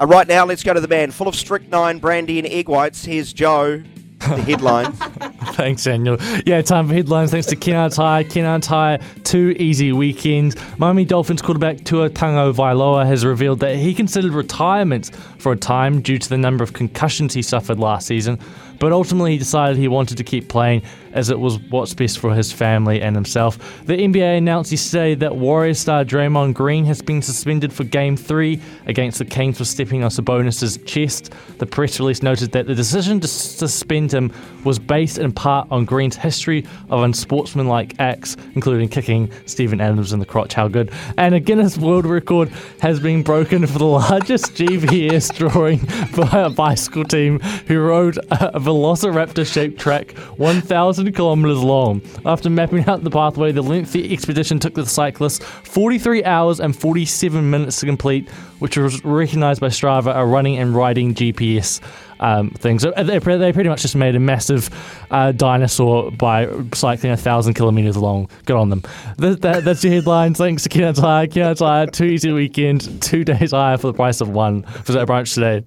Uh, right now, let's go to the man full of strychnine, brandy, and egg whites. Here's Joe. The headlines. Thanks, Daniel. Yeah, time for headlines. Thanks to Kennards Hire. Kennards Hire, two easy weekends. Miami Dolphins quarterback Tua Tagovailoa has revealed that he considered retirement for a time due to the number of concussions he suffered last season, but ultimately he decided he wanted to keep playing as it was what's best for his family and himself. The NBA announced yesterday that Warriors star Draymond Green has been suspended for Game 3 against the Kings for stepping on Sabonis' chest. The press release noted that the decision to suspend him was based in part on Green's history of unsportsmanlike acts, including kicking Steven Adams in the crotch. How good. And a Guinness World Record has been broken for the largest GPS drawing by a bicycle team who rode a velociraptor shaped track 1,000 kilometres long. After mapping out the pathway, the lengthy expedition took the cyclists 43 hours and 47 minutes to complete, which was recognised by Strava, a running and riding GPS um, thing. So they, they pretty much just made a massive uh, dinosaur by cycling a thousand kilometres long. Good on them. That, that, that's your headlines. Thanks to Kennards Hire. Kennards Hire, two easy weekend, two days higher for the price of one. Visit our branch today.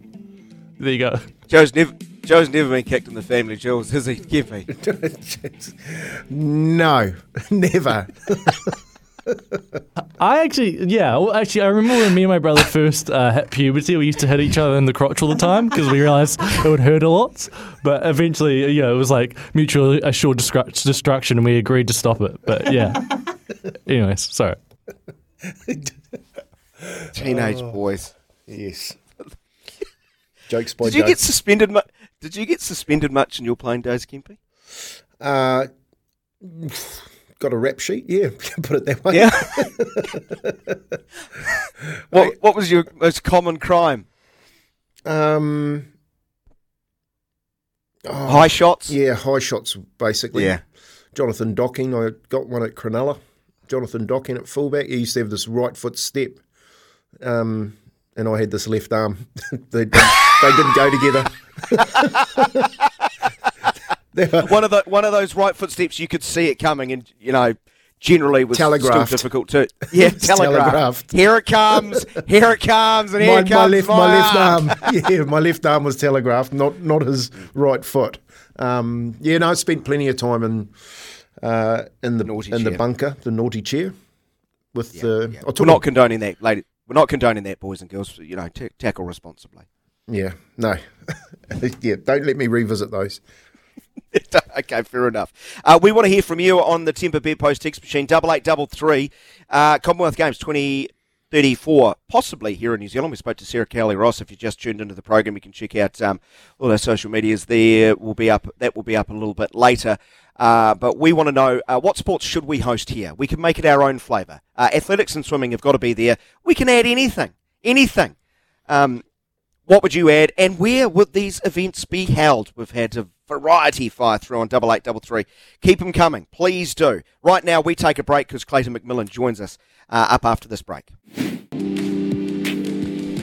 There you go. Joe's never. Joe's never been kicked in the family jewels, has he, Gippy? no, never. I actually, yeah, well, actually, I remember when me and my brother first uh, hit puberty, we used to hit each other in the crotch all the time because we realized it would hurt a lot. But eventually, you know, it was like mutual assured destru- destruction, and we agreed to stop it. But yeah. Anyways, sorry. Teenage boys. Yes. Jokes by Did you get suspended? Mu- did you get suspended much in your playing days, Kempy? Uh, got a rap sheet? Yeah, put it that way. Yeah. what What was your most common crime? Um, oh, High shots? Yeah, high shots, basically. Yeah. Jonathan Docking, I got one at Cronulla. Jonathan Docking at fullback. He used to have this right foot step, um, and I had this left arm. they, didn't, they didn't go together. one of the one of those right footsteps you could see it coming, and you know, generally was Telegraphed. still difficult to. Yeah, telegraphed. telegraphed. Here it comes! Here it comes! And here my, comes my left, my left arm. arm. Yeah, my left arm was telegraphed, not not his right foot. Um, yeah, no, I spent plenty of time in uh, in the Naughty in the bunker, the naughty chair. With the, I We're not condoning that, lady. We're not condoning that, boys and girls. You know, ta tackle responsibly. Yeah, no. yeah, don't let me revisit those. okay, fair enough. Uh, we want to hear from you on the Timber Beer Post text machine, double eight double three. Uh, Commonwealth Games 2034, possibly here in New Zealand. We spoke to Sarah Cowley Ross. If you just tuned into the program, you can check out um, all our social medias. There will be up. That will be up a little bit later. Uh, but we want to know uh, what sports should we host here. We can make it our own flavour. Uh, athletics and swimming have got to be there. We can add anything, anything. Um, what would you add, and where would these events be held? We've had a variety fire through on double eight double three. Keep them coming, please do. Right now, we take a break because Clayton McMillan joins us uh, up after this break.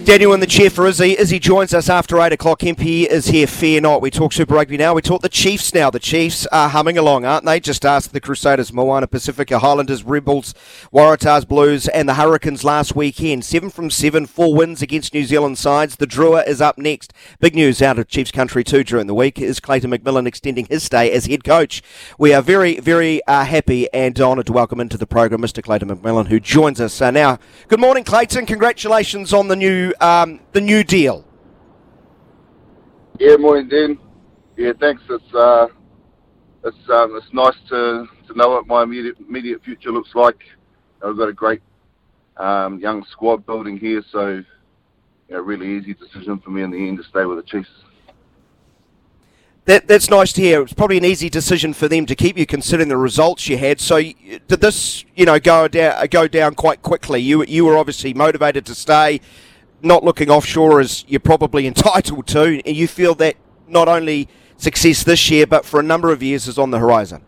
Daniel in the chair for Izzy. Izzy joins us after 8 o'clock. MP is here, fear not. We talk Super Rugby now. We talk the Chiefs now. The Chiefs are humming along, aren't they? Just asked the Crusaders, Moana Pacifica, Highlanders, Rebels, Waratahs, Blues, and the Hurricanes last weekend. Seven from seven, four wins against New Zealand sides. The Drua is up next. Big news out of Chiefs country too during the week is Clayton McMillan extending his stay as head coach. We are very, very uh, happy and honoured to welcome into the program Mr. Clayton McMillan, who joins us uh, now. Good morning, Clayton. Congratulations on the new um, the new deal. Yeah, morning, Dean. Yeah, thanks. It's uh, it's um, it's nice to, to know what my immediate immediate future looks like. I've got a great um, young squad building here, so yeah, really easy decision for me in the end to stay with the Chiefs. That, that's nice to hear. It's probably an easy decision for them to keep you, considering the results you had. So, did this, you know, go down go down quite quickly? You you were obviously motivated to stay not looking offshore as you're probably entitled to, and you feel that not only success this year, but for a number of years is on the horizon?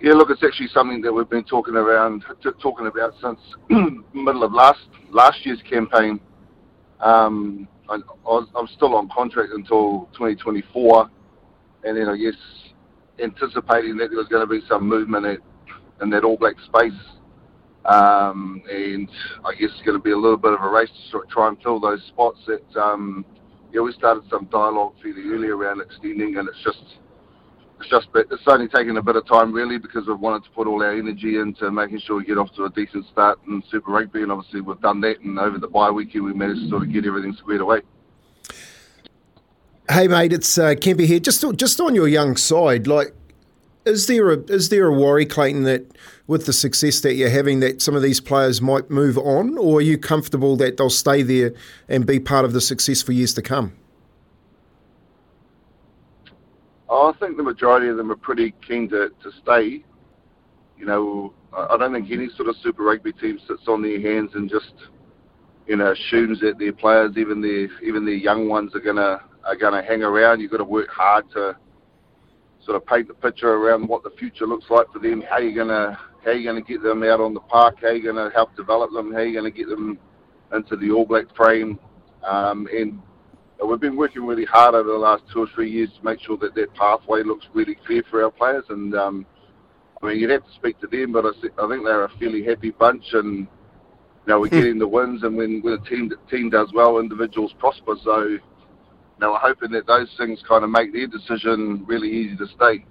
Yeah, look, it's actually something that we've been talking around, t- talking about since middle of last last year's campaign. Um, I, am still on contract until 2024, and then I guess anticipating that there was going to be some movement at, in that All Black space um, and I guess it's going to be a little bit of a race to try and fill those spots that, um, yeah, we started some dialogue fairly early around extending, and it's just, it's just, it's only taken a bit of time really because we've wanted to put all our energy into making sure we get off to a decent start in Super Rugby, and obviously we've done that, and over the bye weekend we managed to sort of get everything squared away. Hey mate, it's uh, Kempy here. Just just on your young side, like, is there a is there a worry, Clayton, that with the success that you're having that some of these players might move on, or are you comfortable that they'll stay there and be part of the success for years to come? Oh, I think the majority of them are pretty keen to, to stay. You know, I don't think any sort of Super Rugby team sits on their hands and just, you know, assumes that their players, even their even their young ones, are gonna are gonna hang around. You've got to work hard to sort of paint the picture around what the future looks like for them. How you're gonna how are you going to get them out on the park? How are you going to help develop them? How are you going to get them into the All Black frame? Um, and we've been working really hard over the last two or three years to make sure that that pathway looks really clear for our players. And um, I mean, you'd have to speak to them, but I, I think they're a fairly happy bunch, and you know we're getting the wins. And when, when a team team does well, individuals prosper. So know, we're hoping that those things kind of make their decision really easy to stay.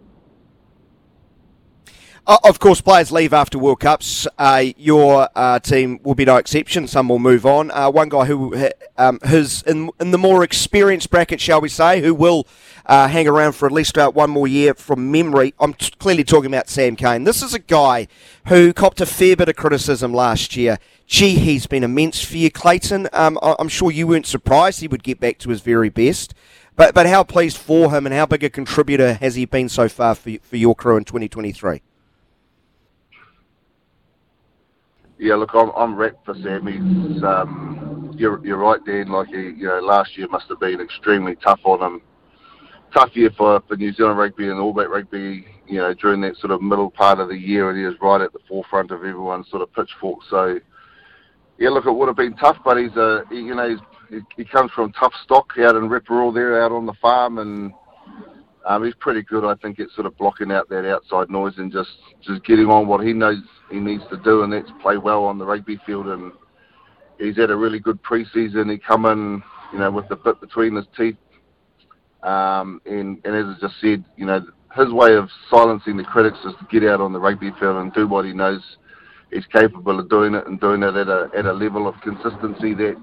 Uh, of course, players leave after World Cups. Uh, your uh, team will be no exception. Some will move on. Uh, one guy who um, who's in, in, the more experienced bracket, shall we say, who will uh, hang around for at least uh, one more year from memory. I'm t- clearly talking about Sam Cane. This is a guy who copped a fair bit of criticism last year. Gee, he's been immense for you, Clayton. Um, I'm sure you weren't surprised he would get back to his very best. But, but how pleased for him and how big a contributor has he been so far for, for your crew in 2023? Yeah, look, I'm, I'm wrecked for Sammy. Um, you're, you're right, Dan. Like, he, you know, last year must have been extremely tough on him. Tough year for, for New Zealand rugby and All Black rugby. You know, during that sort of middle part of the year, and he was right at the forefront of everyone's sort of pitchfork. So, yeah, look, it would have been tough, but he's a, he, you know, he's, he, he comes from tough stock out in Reporoa there, out on the farm, and um, he's pretty good, I think, at sort of blocking out that outside noise and just just getting on what he knows he needs to do, and that's play well on the rugby field. And he's had a really good preseason. He come in, you know, with the bit between his teeth. Um, and, and as I just said, you know, his way of silencing the critics is to get out on the rugby field and do what he knows he's capable of doing it, and doing it at a at a level of consistency that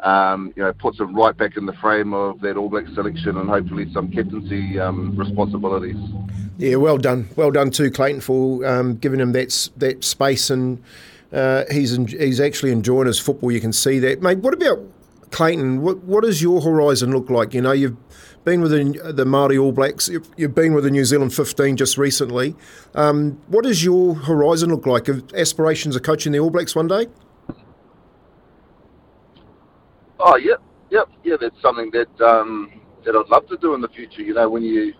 um, you know, puts him right back in the frame of that All Black selection and hopefully some captaincy um, responsibilities. Yeah, well done, well done too, Clayton, for um, giving him that that space and Uh, he's en- he's actually enjoying his football. You can see that, mate. What about Clayton? What what does your horizon look like? You know, you've been with the, the Māori All Blacks. You've, you've been with the New Zealand 15 just recently. Um, what does your horizon look like? Aspirations of coaching the All Blacks one day? Oh, yep, yep, yeah. That's something that um, that I'd love to do in the future. You know, when you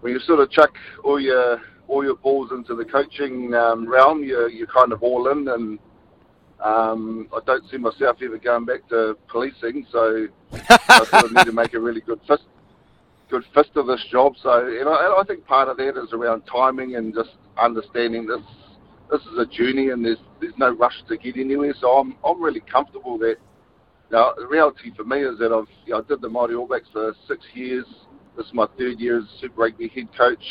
when you sort of chuck all your all your balls into the coaching um, realm, you're you're kind of all in, and um, I don't see myself ever going back to policing. So I sort of need to make a really good fist good fist of this job. So, you know, and I think part of that is around timing and just understanding this. This is a journey, and there's there's no rush to get anywhere. So I'm I'm really comfortable that. Now, the reality for me is that I've you know, I did the Māori All Blacks for six years. This is my third year as Super Rugby head coach.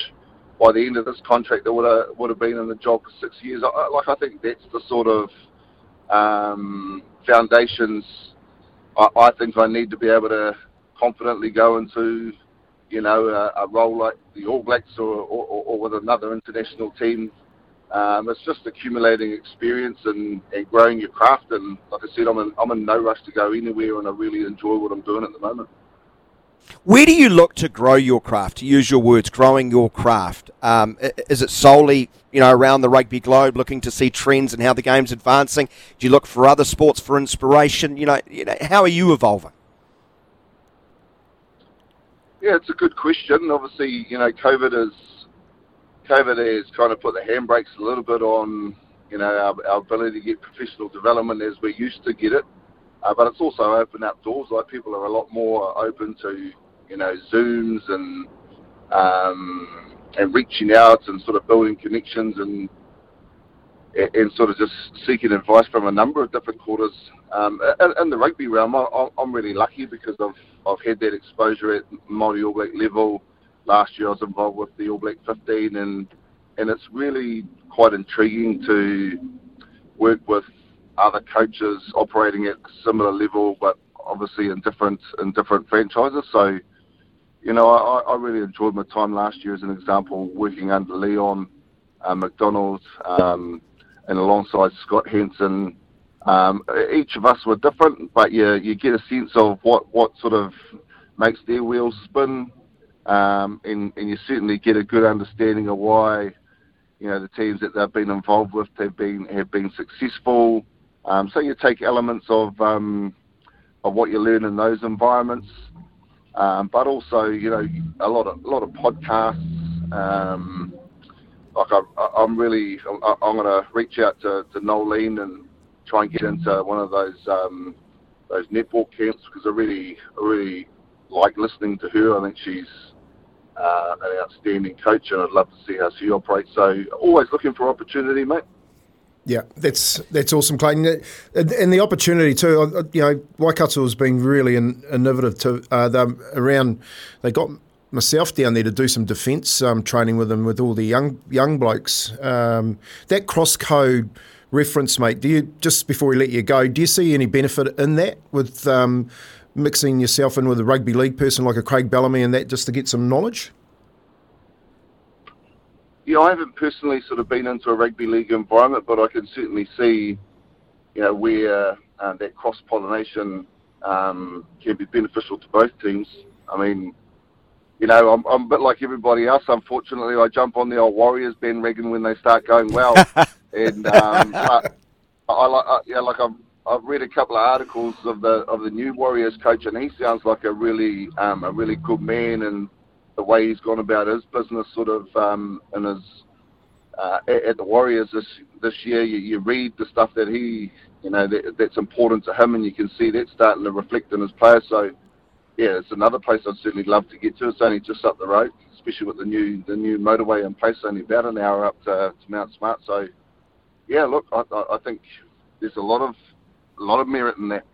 By the end of this contract, I would have would have been in the job for six years. I, like I think that's the sort of um, foundations I, I think I need to be able to confidently go into you know, a, a role like the All Blacks or, or, or with another international team. Um, it's just accumulating experience and, and growing your craft. And like I said, I'm in, I'm in no rush to go anywhere, and I really enjoy what I'm doing at the moment. Where do you look to grow your craft? To use your words, growing your craft. Um, is it solely, you know, around the rugby globe, looking to see trends and how the game's advancing? Do you look for other sports for inspiration? You know, you know how are you evolving? Yeah, it's a good question. Obviously, you know, COVID is COVID has kind of put the handbrakes a little bit on, you know, our, our ability to get professional development as we used to get it. Uh, but it's also opened up doors. Like people are a lot more open to, you know, Zooms and um, and reaching out and sort of building connections and and sort of just seeking advice from a number of different quarters. Um, in, the rugby realm, I'm really lucky because I've I've had that exposure at Māori All Black level. Last year I was involved with the All Black 15, and and it's really quite intriguing to work with other coaches operating at similar level, but obviously in different in different franchises. So, you know, I, I really enjoyed my time last year as an example, working under Leon uh, MacDonald um, and alongside Scott Hansen um, each of us were different, but you you get a sense of what, what sort of makes their wheels spin, um, and and you certainly get a good understanding of why you know the teams that they've been involved with have been have been successful. Um, so you take elements of um, of what you learn in those environments, um, but also you know a lot of a lot of podcasts. Um, like I, am really, I, I'm going to reach out to, to Noeline and try and get into one of those um, those netball camps because I really I really like listening to her. I think she's uh, an outstanding coach, and I'd love to see how she operates. So always looking for opportunity, mate. Yeah, that's that's awesome, Clayton, and the opportunity too. You know, Waikato has been really innovative to uh, around. They got myself down there to do some defence um, training with them with all the young young blokes. Um, that cross code reference, mate. Do you just before we let you go, do you see any benefit in that with um, mixing yourself in with a rugby league person like a Craig Bellamy and that just to get some knowledge? Yeah, I haven't personally sort of been into a rugby league environment, but I can certainly see, you know, where uh, that cross pollination um, can be beneficial to both teams. I mean, you know, I'm, I'm a bit like everybody else. Unfortunately, I jump on the old Warriors bandwagon when they start going well. and um, I, I like, yeah, like I've I've read a couple of articles of the of the new Warriors coach, and he sounds like a really um, a really good man, and the way he's gone about his business, sort of, um, and his uh, at, at the Warriors this this year, you, you read the stuff that he, you know, that, that's important to him, and you can see that starting to reflect in his players. So yeah, it's another place I'd certainly love to get to. It's only just up the road, especially with the new the new motorway in place, only about an hour up to, to Mount Smart. So, yeah, look, I, I think there's a lot of a lot of merit in that.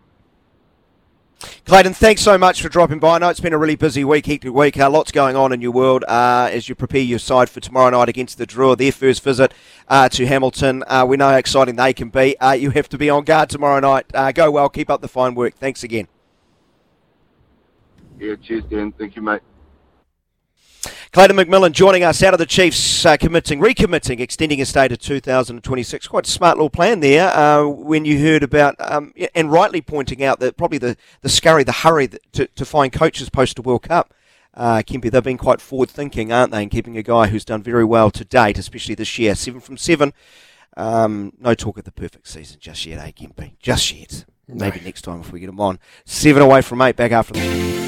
Clayton, thanks so much for dropping by. I know it's been a really busy week, hectic week. Uh, lots going on in your world uh, as you prepare your side for tomorrow night against the Drua, their first visit uh, to Hamilton. Uh, we know how exciting they can be. Uh, you have to be on guard tomorrow night. Uh, go well, keep up the fine work. Thanks again. Yeah, cheers, Dan. Thank you, mate. Clayton McMillan joining us out of the Chiefs, uh, committing, recommitting, extending his stay to 2026. Quite a smart little plan there. Uh, when you heard about, um, and rightly pointing out that probably the, the scurry, the hurry that, to, to find coaches post the World Cup. Uh, Kempy, they've been quite forward thinking, aren't they, in keeping a guy who's done very well to date, especially this year. Seven from seven. Um, no talk of the perfect season just yet, eh, Kempy? Just yet. Maybe next time if we get him on. Seven away from eight, back after the.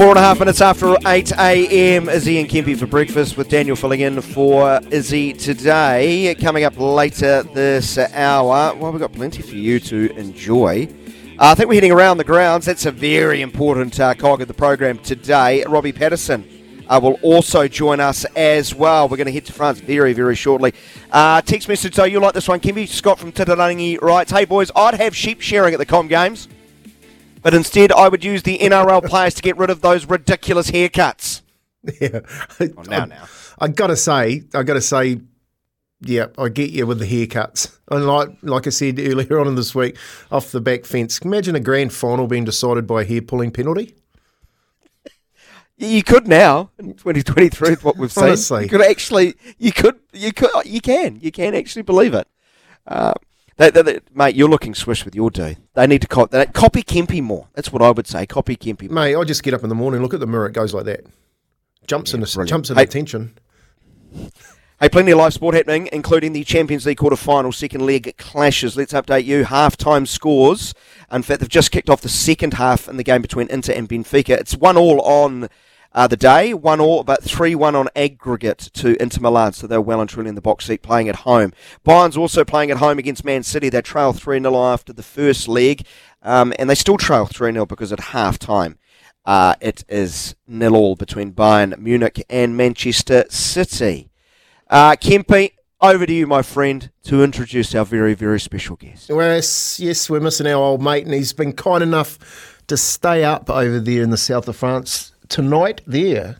Four and a half minutes after 8 a.m. Izzy and Kempy for breakfast with Daniel filling in for Izzy today. Coming up later this hour, well, we've got plenty for you to enjoy. Uh, I think we're heading around the grounds. That's a very important uh, cog of the program today. Robbie Patterson uh, will also join us as well. We're going to head to France very, very shortly. Uh, text message, though, you like this one, Kempy? Scott from Titirangi writes, Hey, boys, I'd have sheep sharing at the Com Games. But instead, I would use the NRL players to get rid of those ridiculous haircuts. Yeah. Oh, now, now. I gotta say, I gotta say, yeah, I get you with the haircuts. And like like I said earlier on in this week, off the back fence. Imagine a grand final being decided by a hair pulling penalty. You could now in 2023 with what we've seen. Honestly. you could actually, you could, you could, you can, you can actually believe it. Uh, they, they, they- mate, you're looking swish with your do. They need to cop, they, copy Kempy more. That's what I would say. Copy Kempy. Mate, I just get up in the morning, look at the mirror, it goes like that. Jumps into brilliant. jumps into Hey- attention. Hey, plenty of live sport happening, including the Champions League quarter-final second leg clashes. Let's update you. Half-time scores. In fact, they've just kicked off the second half in the game between Inter and Benfica. It's one all on uh, the day, one all, but three one on aggregate to Inter Milan. So they're well and truly in the box seat, playing at home. Bayern's also playing at home against Man City. They trail three 0 after the first leg, um, and they still trail three 0 because at half-time. Uh, it is nil all between Bayern Munich and Manchester City. Uh, Kempy, over to you, my friend, to introduce our very, very special guest. Yes, yes, we're missing our old mate, and he's been kind enough to stay up over there in the south of France tonight. There,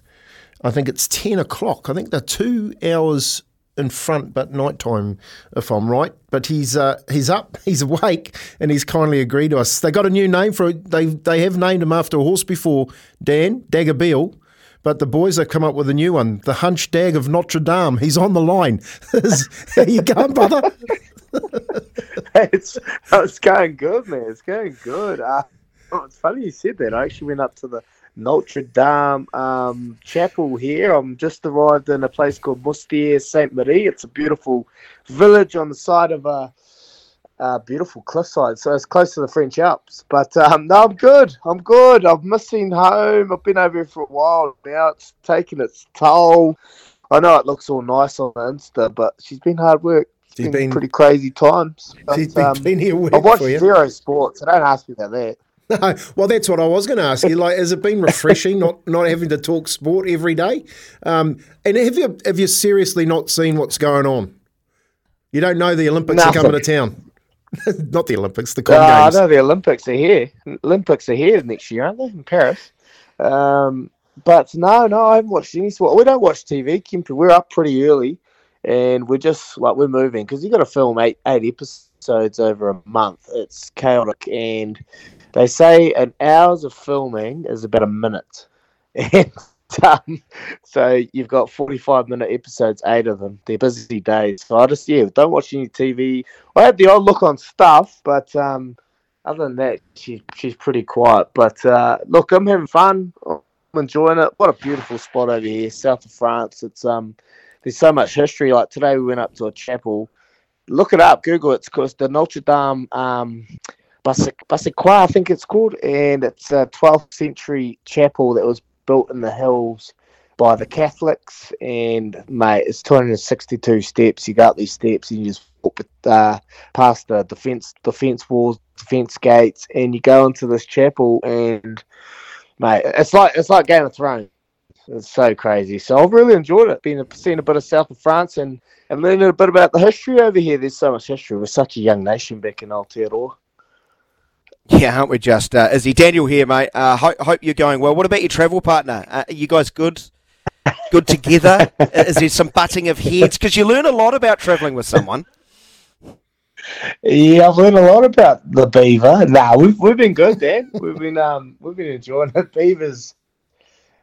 I think it's ten o'clock. I think they're two hours in front, but night time, if I'm right. But he's uh, he's up, he's awake, and he's kindly agreed to us. They got a new name for it. They they have named him after a horse before, Dan Dagger Beale. But the boys have come up with a new one, the Hunch Dag of Notre Dame. He's on the line. How you going, brother? it's it's going good, man. It's going good. Uh, oh, it's funny you said that. I actually went up to the Notre Dame um, chapel here. I'm just arrived in a place called Moustiers-Sainte-Marie. It's a beautiful village on the side of a, a beautiful cliffside, so it's close to the French Alps. But um, no, I'm good. I'm good. I'm missing home. I've been over here for a while now. It's taken its toll. I know it looks all nice on Insta, but she's been hard work. It's She's been, been- pretty crazy times. But, She's been um, of work I you. zero sports. So don't ask me about that. No, well, that's what I was going to ask you. Like, has it been refreshing not not having to talk sport every day? Um, and have you have you seriously not seen what's going on? You don't know the Olympics are coming to town. not the Olympics, the Com Uh, I Games. know the Olympics are here. Olympics are here next year, aren't they? In Paris. Um, but no, no, I haven't watched any sport. We don't watch TV, Kempy. We're up pretty early, and we're just like we're moving because you got to film eight eight episodes over a month. It's chaotic, and they say an hours of filming is about a minute, and um, so you've got forty five minute episodes, eight of them. They're busy days. So I just yeah, don't watch any TV. I have the odd look on stuff, but um, other than that, she, she's pretty quiet. But uh, look, I'm having fun. I'm enjoying it. What a beautiful spot over here, south of France. It's um, there's so much history. Like today, we went up to a chapel. Look it up, Google it. It's called the Notre Dame um, Basic Basicqua, I think it's called, and it's a 12th century chapel that was built in the hills by the Catholics. And mate, it's 262 steps. You go up these steps and you just walk uh, past the defense defense walls, defense gates, and you go into this chapel. And mate, it's like it's like Game of Thrones. It's so crazy. So I've really enjoyed it. Been seeing a bit of south of France and and learning a bit about the history over here. There's so much history. We're such a young nation back in Aotearoa. Yeah, aren't we just? Uh, Izzy Daniel here, mate. Uh, ho- hope you're going well. What about your travel partner? Uh, are you guys good? Good together? Is there some butting of heads? Because you learn a lot about travelling with someone. Yeah, I've learned a lot about the beaver. Nah, we've we've been good, Dan. We've been um we've been enjoying it. Beavers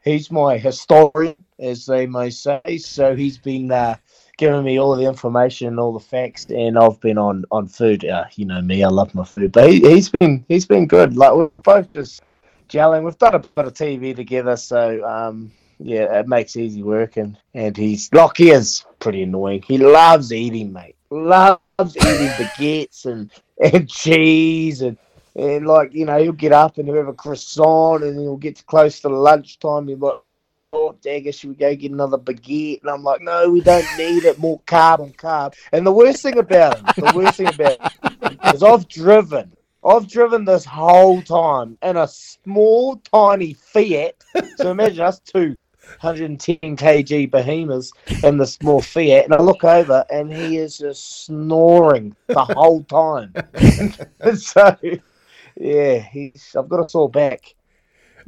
he's my historian, as they may say. So he's been uh, giving me all the information and all the facts, and I've been on on food. Uh, you know me, I love my food, but he, he's been he's been good. Like we're both just gelling. We've done a bit of TV together, so um, yeah, it makes easy work. And and he's like he is pretty annoying. He loves eating, mate. Loves eating baguettes and and cheese and. And like you know, he'll get up and he'll have a croissant, and he'll get close to lunchtime. He'll be like, oh, dagger, should we go get another baguette? And I'm like, no, we don't need it. More carb on carb. And the worst thing about him, the worst thing about him is I've driven, I've driven this whole time in a small, tiny Fiat. So imagine us two 110 kg behemoths in the small Fiat, and I look over and he is just snoring the whole time. so, yeah, he's. I've got a sore back.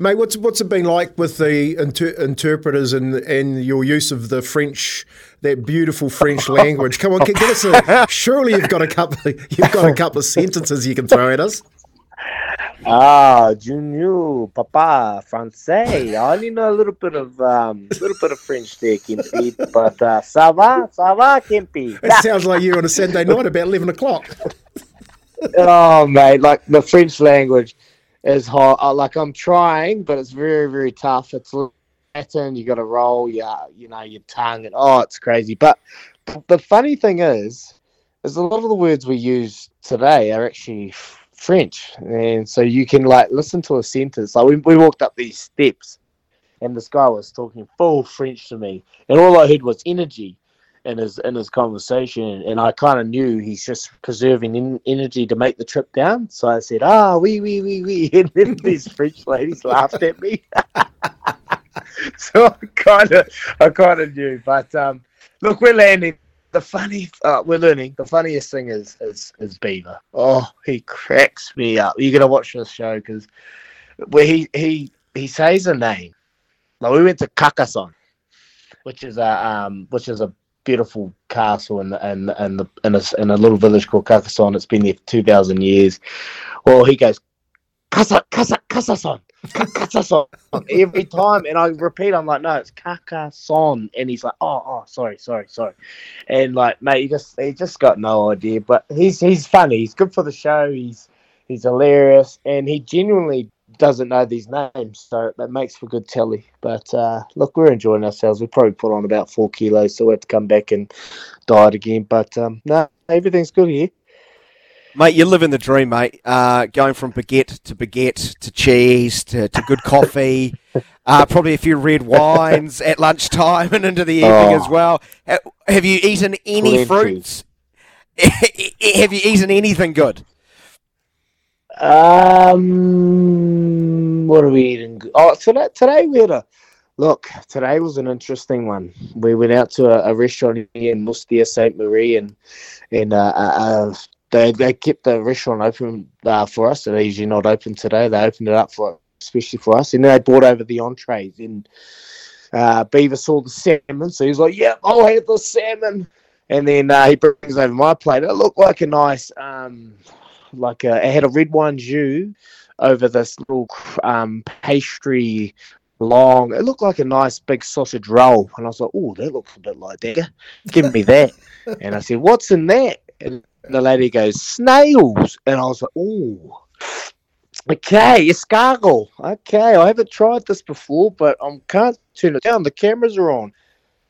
Mate, what's what's it been like with the inter- interpreters and and your use of the French, that beautiful French language? Come on, give us a. Surely you've got a couple. You've got a couple of sentences you can throw at us. Ah, Junior, Papa, Francais. I only know a little bit of um, little bit of French there, Kempy. But uh, ça va, ça va, Kempy. It sounds like you're on a Sunday night about eleven o'clock. oh, mate, like the French language is hard. Uh, like I'm trying, but it's very, very tough. It's Latin. You got to roll your, you know, your tongue, and oh, it's crazy. But the funny thing is, is a lot of the words we use today are actually French, and so you can like listen to a sentence. Like we, we walked up these steps, and this guy was talking full French to me, and all I heard was energy in his in his conversation, and I kind of knew he's just preserving in, energy to make the trip down. So I said, "Ah, oui, oui, oui, oui," and then these French ladies laughed at me. so I kind of I kind of knew, but um, look, we're landing. The funny, uh, we're learning. The funniest thing is is is Beaver. Oh, he cracks me up. You're gonna watch this show because where he he he says a name. Like we went to Carcassonne, which is a um, which is a beautiful castle in the, in, in, the, in, a, in a little village called Carcassonne. It's been there for 2,000 years. Well, he goes, Casa, Casa, Carcassonne, Carcassonne, every time. And I repeat, I'm like, no, it's Carcassonne. And he's like, oh, oh, sorry, sorry, sorry. And like, mate, he just, he just got no idea. But he's, he's funny. He's good for the show. He's, he's hilarious. And he genuinely doesn't know these names, so that makes for good telly. But uh, look, we're enjoying ourselves. We probably put on about four kilos, so we have to come back and diet again. But um, no, everything's good here. Mate, you're living the dream, mate. Uh, going from baguette to baguette to cheese to, to good coffee, uh, probably a few red wines at lunchtime and into the evening oh. as well. Have you eaten any Plenty. fruits? Have you eaten anything good? Um, what are we eating? Oh, today, today we had a look. Today was an interesting one. We went out to a, a restaurant in Moustiers, Saint Marie, and and uh, uh, uh, they they kept the restaurant open uh, for us. They're usually not open today. They opened it up for especially for us, and then they brought over the entrees. And uh, Beaver saw the salmon, so he's like, "Yeah, I'll have the salmon." And then uh, he brings over my plate. It looked like a nice um, like a, it had a red wine jus over this little um, pastry long. It looked like a nice big sausage roll, and I was like, "Oh, that looks a bit like that. Give me that." and I said, "What's in that?" And the lady goes, "Snails," and I was like, "Oh." Okay, escargot. Okay, I haven't tried this before, but I can't turn it down. The cameras are on.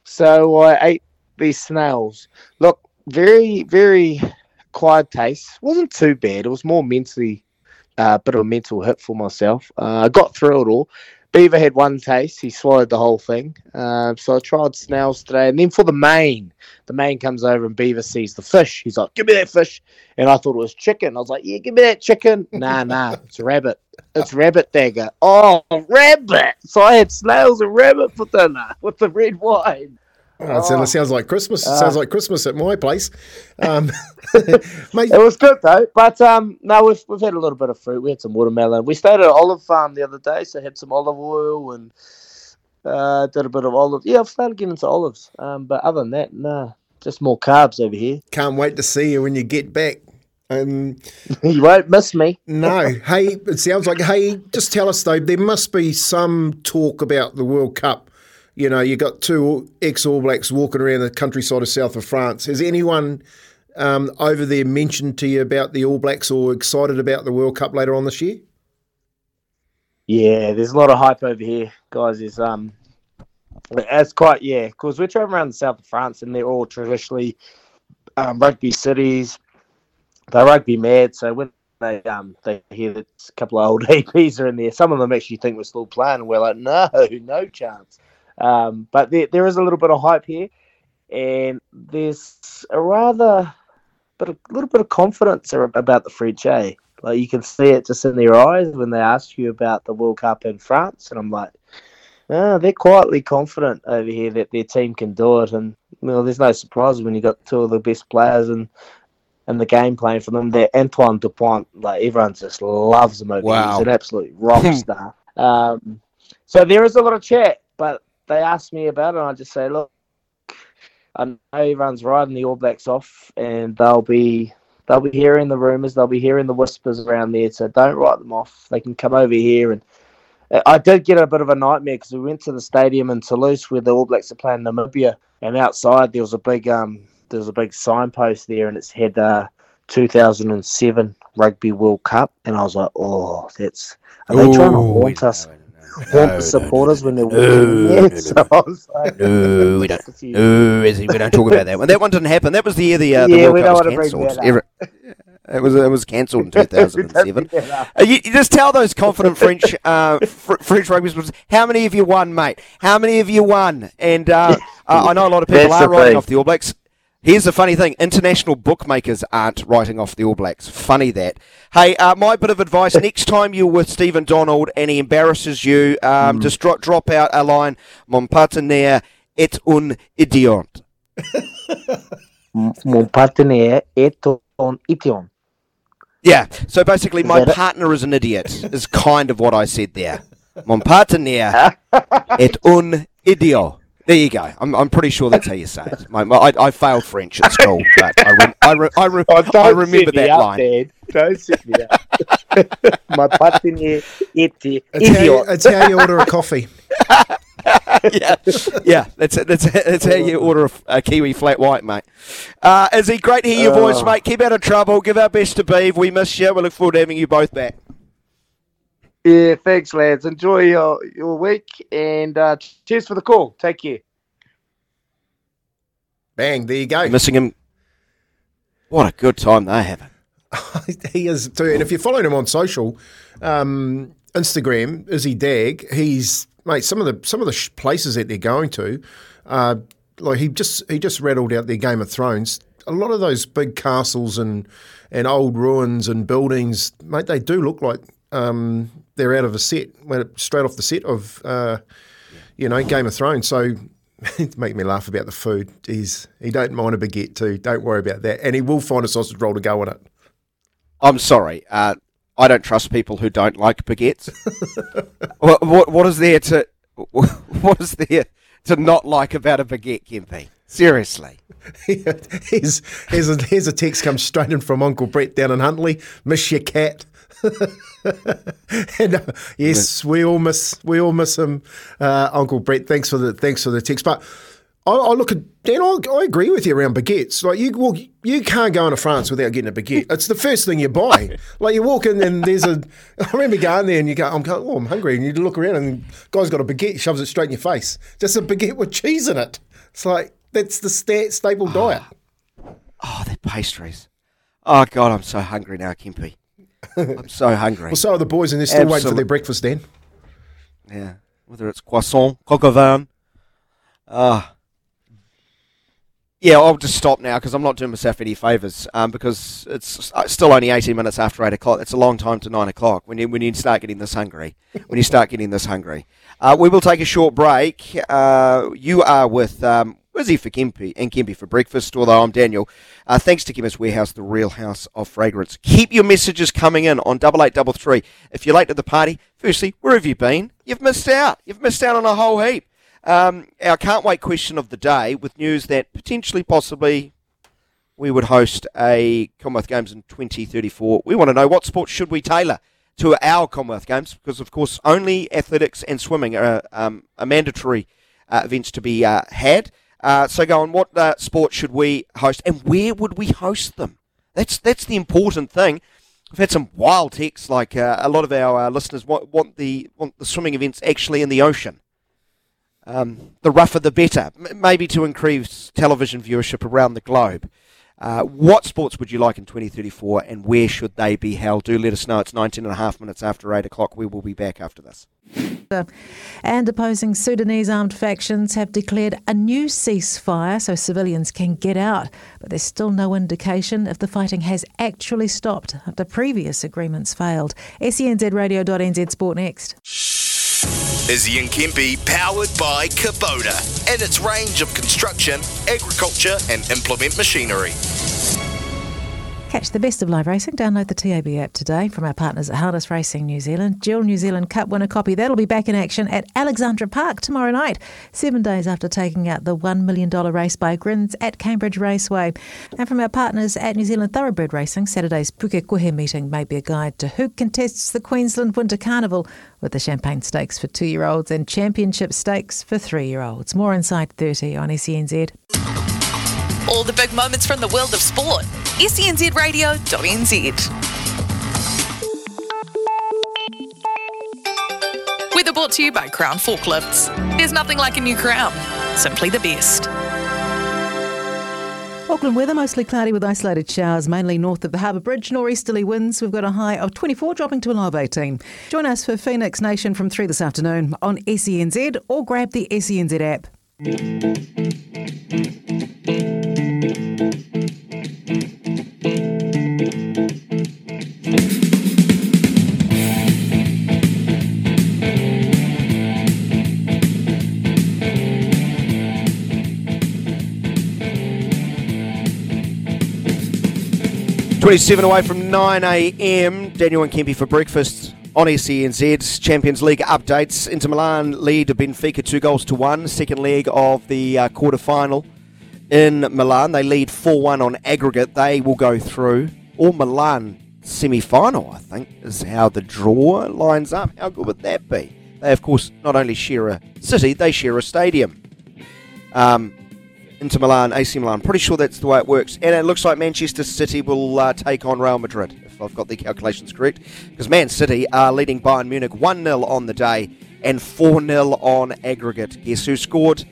So I ate these snails. Look, very, very acquired taste. wasn't too bad. It was more mentally uh, a uh, bit of a mental hit for myself. Uh, I got through it all. Beaver had one taste. He swallowed the whole thing. Uh, so I tried snails today. And then for the main, the main comes over and Beaver sees the fish. He's like, give me that fish. And I thought it was chicken. I was like, yeah, give me that chicken. Nah, nah, it's rabbit. It's rabbit dagger. Oh, rabbit. So I had snails and rabbit for dinner with the red wine. Oh, oh. It sounds like Christmas. It sounds ah. like Christmas at my place. Um, mate. It was good though, but um, no, we've we've had a little bit of fruit. We had some watermelon. We stayed at an olive farm the other day, so had some olive oil and uh, did a bit of olive. Yeah, I've started getting into olives. Um, but other than that, nah, just more carbs over here. Can't wait to see you when you get back. Um, you won't miss me. no. Hey, it sounds like, hey, just tell us though, there must be some talk about the World Cup. You know, you got two ex All Blacks walking around the countryside of south of France. Has anyone um, over there mentioned to you about the All Blacks or excited about the World Cup later on this year? Yeah, there's a lot of hype over here, guys. Is um, it's quite yeah, because we're traveling around the south of France, and they're all traditionally um, rugby cities. They're rugby mad, so when they um they hear that a couple of old APs are in there, some of them actually think we're still playing, and we're like, no, no chance. Um, but there there is a little bit of hype here, and there's a rather, but a little bit of confidence about the French, eh? Like you can see it just in their eyes when they ask you about the World Cup in France, and I'm like, ah, they're quietly confident over here that their team can do it, and well, there's no surprise when you got two of the best players and and the game playing for them. They're Antoine Dupont, like everyone just loves him over here. Wow. He's an absolute rock star. Um, so there is a lot of chat, but they asked me about it, and I just say, look, I know everyone's riding the All Blacks off, and they'll be they'll be hearing the rumours, they'll be hearing the whispers around there. So don't write them off. They can come over here, and uh, I did get a bit of a nightmare because we went to the stadium in Toulouse where the All Blacks are playing Namibia, and outside there was a big um there was a big signpost there, and it's had uh, 2007 Rugby World Cup, and I was like, oh, that's are they trying to haunt us? The supporters when they're walking no, no, there. So like, No, we don't. No, we don't talk about that one. That one didn't happen. That was the year the, uh, the Yeah, World we Cup was cancelled. Every- It was it was cancelled in 2007. Uh, you, you just tell those confident French uh, fr- French rugby supporters how many of you won, mate? How many of you won? And uh, uh, I know a lot of people That's are thing. off the All Blacks. Here's the funny thing: international bookmakers aren't writing off the All Blacks. Funny that. Hey, uh, my bit of advice: next time you're with Stephen Donald and he embarrasses you, um, Hmm. just drop drop out a line: "Mon partenaire est un idiot." Mon partenaire est un idiot. Yeah. So basically, my it? partner is an idiot. Is kind of what I said there. Mon partenaire est un idiot. There you go. I'm, I'm pretty sure that's how you say it. My, my, I, I failed French at school, but I, re- I, re- I, re- Oh, I remember that up, line. Dad. Don't sit me up. My partenaire est It's how, you, idiot. it's how you order a coffee. yeah, yeah. That's that's that's how you order a, a kiwi flat white, mate. Uh, Izzy, great to hear your voice, Oh. mate. Keep out of trouble. Give our best to Beeve. We miss you. We look forward to having you both back. Yeah, thanks, lads. Enjoy your, your week and uh, cheers for the call. Take care. Bang, there you go. Missing him. What a good time they're having. he is too. And if you're following him on social, um, Instagram, Izzy Dagg, he's mate. Some of the some of the sh- places that they're going to, uh, like he just he just rattled out their Game of Thrones. A lot of those big castles and and old ruins and buildings, mate. They do look like um, they're out of a set, went straight off the set of uh, you know Game of Thrones. So. it make me laugh about the food. He's he don't mind a baguette too. Don't worry about that, and he will find a sausage roll to go on it. I'm sorry. Uh, I don't trust people who don't like baguettes. what, what what is there to what is there to not like about a baguette, Kempy? Seriously. here's, here's, a, here's a text comes straight in from Uncle Brett down in Huntly. Miss your cat. and, uh, yes, we all miss we all miss him, uh, Uncle Brett. Thanks for the thanks for the text. But I, I look at Dan. I, I agree with you around baguettes. Like you, well, you can't go into France without getting a baguette. It's the first thing you buy. like you walk in and there's a. I remember going there and you go, I'm going, oh, I'm hungry, and you look around and the guy's got a baguette, shoves it straight in your face. Just a baguette with cheese in it. It's like that's the sta- staple diet. Oh, they're pastries. Oh God, I'm so hungry now, Kempy. I'm so hungry. Well, so are the boys, and they're still waiting for their breakfast, Dan. Yeah, whether it's croissant, coq au vin. Ah. yeah, I'll just stop now because I'm not doing myself any favours. Um, because it's uh, still only 18 minutes after eight o'clock. It's a long time to nine o'clock when you when you start getting this hungry. when you start getting this hungry, uh, we will take a short break. Uh, you are with um, Izzy for Kempy and Kempy for breakfast. Although I'm Daniel. Uh, thanks to Chemist Warehouse, the real house of fragrance. Keep your messages coming in on double eight double three. If you're late to the party, firstly, where have you been? You've missed out. You've missed out on a whole heap. Um, our can't wait question of the day with news that potentially, possibly, we would host a Commonwealth Games in 2034, we want to know what sports should we tailor to our Commonwealth Games because, of course, only athletics and swimming are, um, mandatory uh, events to be uh, had. Uh, so, go on. What uh, sport should we host, and where would we host them? That's that's the important thing. We've had some wild texts, like uh, a lot of our uh, listeners want, want the want the swimming events actually in the ocean. Um, the rougher the better, maybe to increase television viewership around the globe. Uh, what sports would you like in 2034 and where should they be held? Do let us know. It's 19 and a half minutes after 8 o'clock. We will be back after this. And opposing Sudanese armed factions have declared a new ceasefire so civilians can get out. But there's still no indication if the fighting has actually stopped after previous agreements failed. E SENZradio.nz Sport next. Izzy and Kempy, powered by Kubota and its range of construction, agriculture, and implement machinery. Catch the best of live racing. Download the TAB app today from our partners at Harness Racing New Zealand. Jill New Zealand Cup winner copy. That'll be back in action at Alexandra Park tomorrow night, seven days after taking out the $1 million race by Grins at Cambridge Raceway. And from our partners at New Zealand Thoroughbred Racing, Saturday's Pukekohe meeting may be a guide to who contests the Queensland Winter Carnival with the Champagne Stakes for two year olds and Championship Stakes for three year olds. More inside 30 on SENZ. All the big moments from the world of sport. SENZradio.nz. Weather brought to you by Crown Forklifts. There's nothing like a new crown, simply the best. Auckland weather mostly cloudy with isolated showers, mainly north of the Harbour Bridge. Norweasterly winds. We've got a high of 24, dropping to a low of 18. Join us for Phoenix Nation from 3 this afternoon on SENZ or grab the SENZ app. 27 away from 9 a.m. Daniel and Kempy for breakfast on SENZ's Champions League updates. Inter Milan lead Benfica two goals to one. Second leg of the uh, quarter final in Milan. They lead 4 1 on aggregate. They will go through. Or Milan semi final, I think, is how the draw lines up. How good would that be? They, of course, not only share a city, they share a stadium. Um, Inter Milan, AC Milan. Pretty sure that's the way it works. And it looks like Manchester City will uh, take on Real Madrid, if I've got the calculations correct. Because Man City are leading Bayern Munich 1 0 on the day and 4 0 on aggregate. Guess who scored?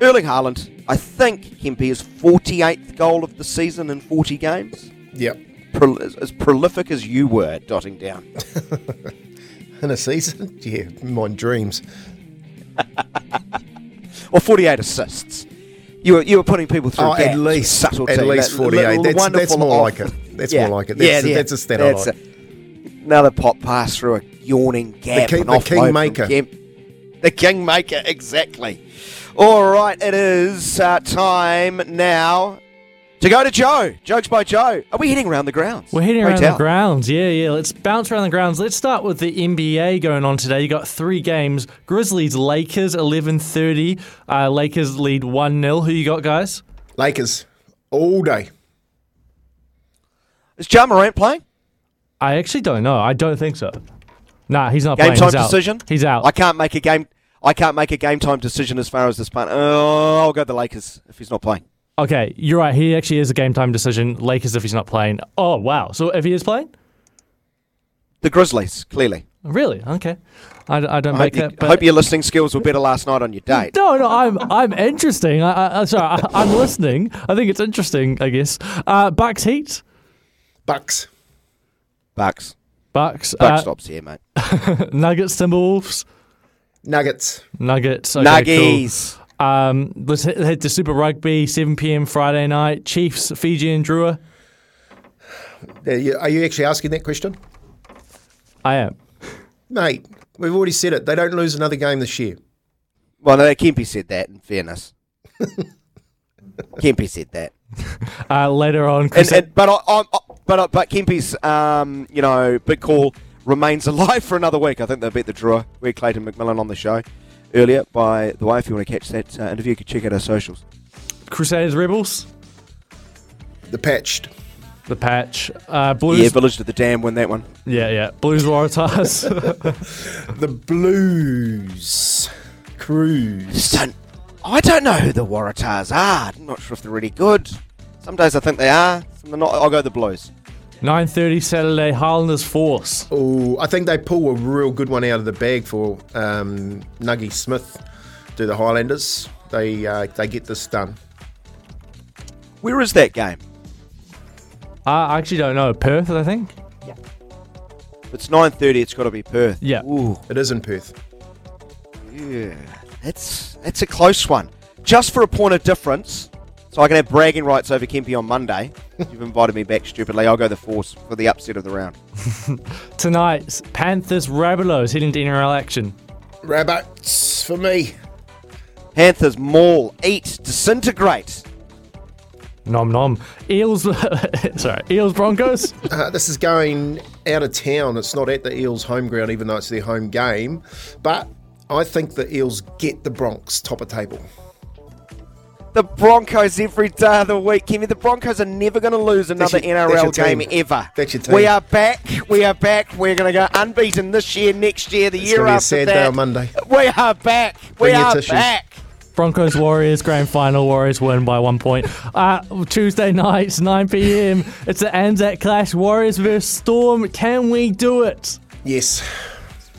Erling Haaland. I think Kempy his 48th goal of the season in 40 games. Yep. Pro- as, as prolific as you were dotting down. In a season? Yeah, my dreams. or 48 assists. You were, you were putting people through Oh, gaps at least subtlety. at least forty eight. That's, that's more like it. That's Yeah. more like it. That's, yeah, yeah. that's a stat I like. a- another pop pass through a yawning gap. king- and the kingmaker. The kingmaker, exactly. All right, it is uh, time now to go to Joe. Jokes by Joe. Are we hitting around the grounds? We're heading around Hotel. the grounds. Yeah, yeah. Let's bounce around the grounds. Let's start with the NBA going on today. You got three games. Grizzlies, Lakers, eleven thirty. Uh, Lakers lead one 0 Who you got, guys? Lakers all day. Is Ja Morant playing? I actually don't know. I don't think so. Nah, he's not Game playing. time he's out. decision. He's out. I can't make a game. I can't make a game time decision as far as this punt. Oh, I'll go the Lakers if he's not playing. Okay, you're right. He actually is a game time decision. Lakers if he's not playing. Oh wow. So if he is playing, The Grizzlies, clearly. really? Okay. I, I don't I make hope, you, that. But hope your listening skills were better last night on your date. No, no, I'm I'm interesting. I, I, I'm sorry, I, I'm listening. I think it's interesting. I guess. Uh, Bucks Heat. Bucks. Bucks. Bucks. Bucks uh, stops here, mate. Nuggets Timberwolves. Nuggets. Nuggets. Okay, Nuggies. Cool. Um, let's head, head to Super Rugby. 7 p.m. Friday night. Chiefs, Fijian Drua. Are you, are you actually asking that question? I am. Mate, we've already said it. They don't lose another game this year. Well, no, Kempy said that. In fairness, Kempy said that. Uh, later on, And, Chris, and, but I, I, I- but but Kempy's um, you know big call remains alive for another week. I think they'll beat the Drua. We had Clayton McMillan on the show earlier. By the way, if you want to catch that uh, interview, you can check out our socials. Crusaders Rebels. The patched. The patch. Uh, Blues. Yeah, Village to the Dam win that one. Yeah, yeah. Blues Waratahs. The Blues. Cruise. Don't, I don't know who the Waratahs are. I'm not sure if they're really good. Some days I think they are. Some they're not. I'll go the Blues. 9.30 Saturday, Highlanders Force. Oh, I think they pull a real good one out of the bag for um, Nuggy Smith. Do the Highlanders? They uh, they get this done. Where is that game? I actually don't know. Perth, I think. If it's 9.30, it's got to be Perth. Yeah. Ooh, It is in Perth. yeah. That's, that's a close one. Just for a point of difference, so I can have bragging rights over Kempy on Monday. You've invited me back stupidly. I'll go the Force for the upset of the round. Tonight, Panthers Rabbitohs heading to NRL action. Rabbits for me. Panthers, maul, eat, disintegrate. Nom nom. Eels. sorry. Eels Broncos. Uh, this is going out of town. It's not at the Eels' home ground, even though it's their home game. But I think the Eels get the Bronx top of table. The Broncos every day of the week. Kimmy, the Broncos are never going to lose another That's your- that's NRL your team. game ever. That's your team. We are back. We are back. We're going to go unbeaten this year, next year, the It's year gonna a after sad that. day on Monday. We are back. Bring we are tissues. back. Broncos Warriors grand final. Warriors win by one point. Uh, Tuesday nights, 9 p.m. It's the Anzac Clash. Warriors versus Storm. Can we do it? Yes,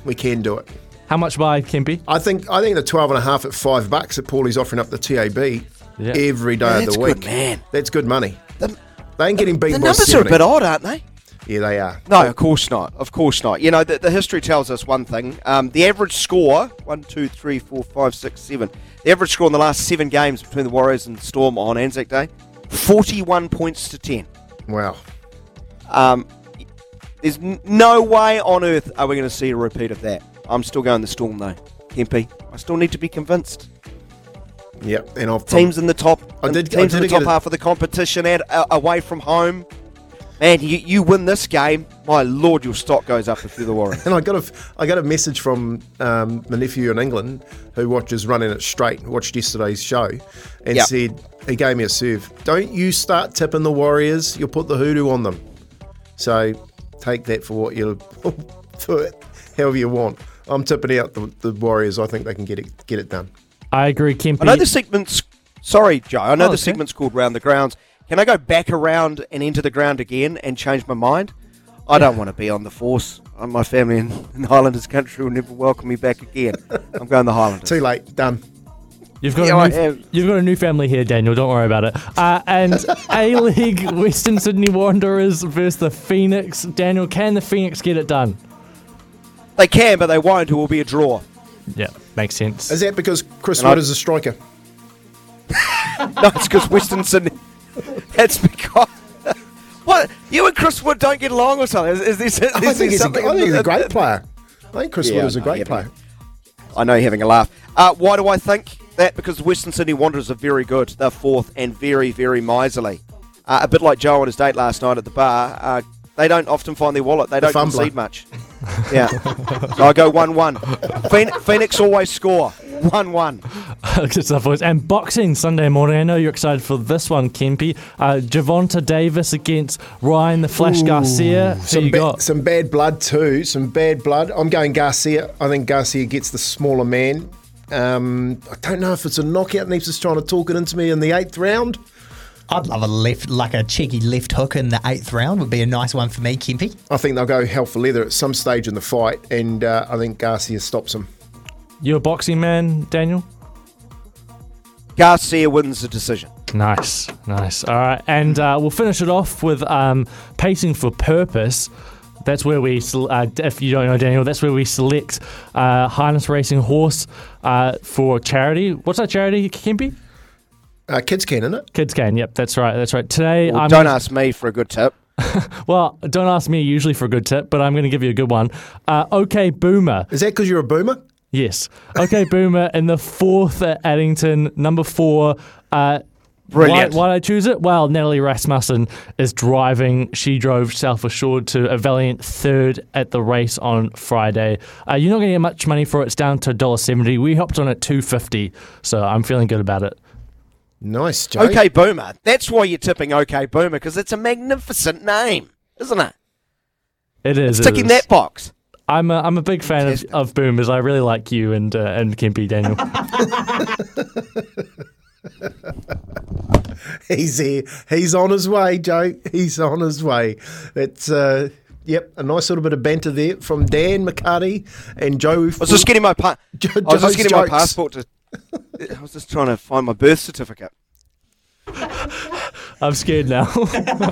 we can do it. How much by Kempy? I think I think the twelve and a half at five bucks that Paulie's offering up the TAB Yeah. every day Yeah, of the week. good, man. That's good money. The- they ain't getting beaten The numbers are a bit odd, aren't they? Yeah, they are. No, of course not. Of course not. You know, the, the history tells us one thing. Um, the average score, one, two, three, four, five, six, seven. The average score in the last seven games between the Warriors and Storm on Anzac Day, 41 points to 10. Wow. Um, there's no way on earth are we going to see a repeat of that. I'm still going the Storm, though. Kempy, I still need to be convinced. Yep, and I've Teams in the top, I did- I teams in the top a- half of the competition and uh, away from home. Man, you, you win this game, my lord, your stock goes up if you're the Warriors. And I got a, I got a message from um, my nephew in England who watches Running It Straight, watched yesterday's show, and Yep. said, he gave me a serve. Don't you start tipping the Warriors, you'll put the hoodoo on them. So take that for what you for it, however you want. I'm tipping out the, the Warriors. I think they can get it get it done. I agree, Kempy. I know the segment's. Sorry, Joe. I know Oh, the okay. segment's called Round the Grounds. Can I go back around and into the ground again and change my mind? I don't want to be on the force. Uh, My family in, in Highlanders country will never welcome me back again. I'm going the Highlanders. Too late. Done. You've got, Yeah, I a new, you've got a new family here, Daniel. Don't worry about it. Uh, and A League Western Sydney Wanderers versus the Phoenix. Daniel, can the Phoenix get it done? They can, but they won't. It will be a draw. Yeah, makes sense. Is that because Chris And I- Wood is a striker? no, it's because Western Sydney. That's because. what? You and Chris Wood don't get along or something? Is, is this, is I there think he's a, something I think he's a great player. I think Chris Yeah, Wood is a know, great yeah, player. I know you're having a laugh. Uh, why do I think that? Because the Western Sydney Wanderers are very good. They're fourth and very, very miserly. Uh, a bit like Joe on his date last night at the bar. Uh, they don't often find their wallet. They The don't fumbler. concede much. Yeah. so I go 1 1. Phoenix, Phoenix always score 1 1. Good stuff, boys. And boxing Sunday morning. I know you're excited for this one, Kempy. Uh, Gervonta Davis against Ryan the Flash Ooh, Garcia. Who Some, you ba- got? some bad blood too. Some bad blood. I'm going Garcia. I think Garcia gets the smaller man. Um, I don't know if it's a knockout. Neeps is trying to talk it into me in the eighth round. I'd love a left, like a cheeky left hook in the eighth round would be a nice one for me, Kempy. I think they'll go hell for leather at some stage in the fight, and uh, I think Garcia stops him. You a boxing man, Daniel? Garcia wins the decision. Nice, nice. All right, and uh, we'll finish it off with um, pacing for purpose. That's where we, uh, if you don't know Daniel, that's where we select uh, harness racing horse uh, for charity. What's that charity, Kempy? Uh, kids can, isn't it? Kids can. Yep, that's right. That's right. Today, Well, I'm don't gonna- ask me for a good tip. Well, don't ask me usually for a good tip, but I'm going to give you a good one. Uh, okay, Boomer. Is that because you're a boomer? Yes. Okay, Boomer in the fourth at Addington, number four. Uh, Brilliant. Why, why did I choose it? Well, Natalie Rasmussen is driving. She drove Self Assured to a valiant third at the race on Friday. Uh, you're not going to get much money for it. It's down to $1.70. We hopped on at two fifty, so I'm feeling good about it. Nice, Joe. OK Boomer. That's why you're tipping OK Boomer because it's a magnificent name, isn't it? It is. It's ticking is. that box. I'm a, I'm a big fan of, of boomers. I really like you and uh, and Kempy Daniel. He's here. He's on his way, Joe. He's on his way. It's uh, yep, a nice little bit of banter there from Dan McHardy and Joe. I was just getting my pa- I was just getting my passport to. I was just trying to find my birth certificate. I'm scared now.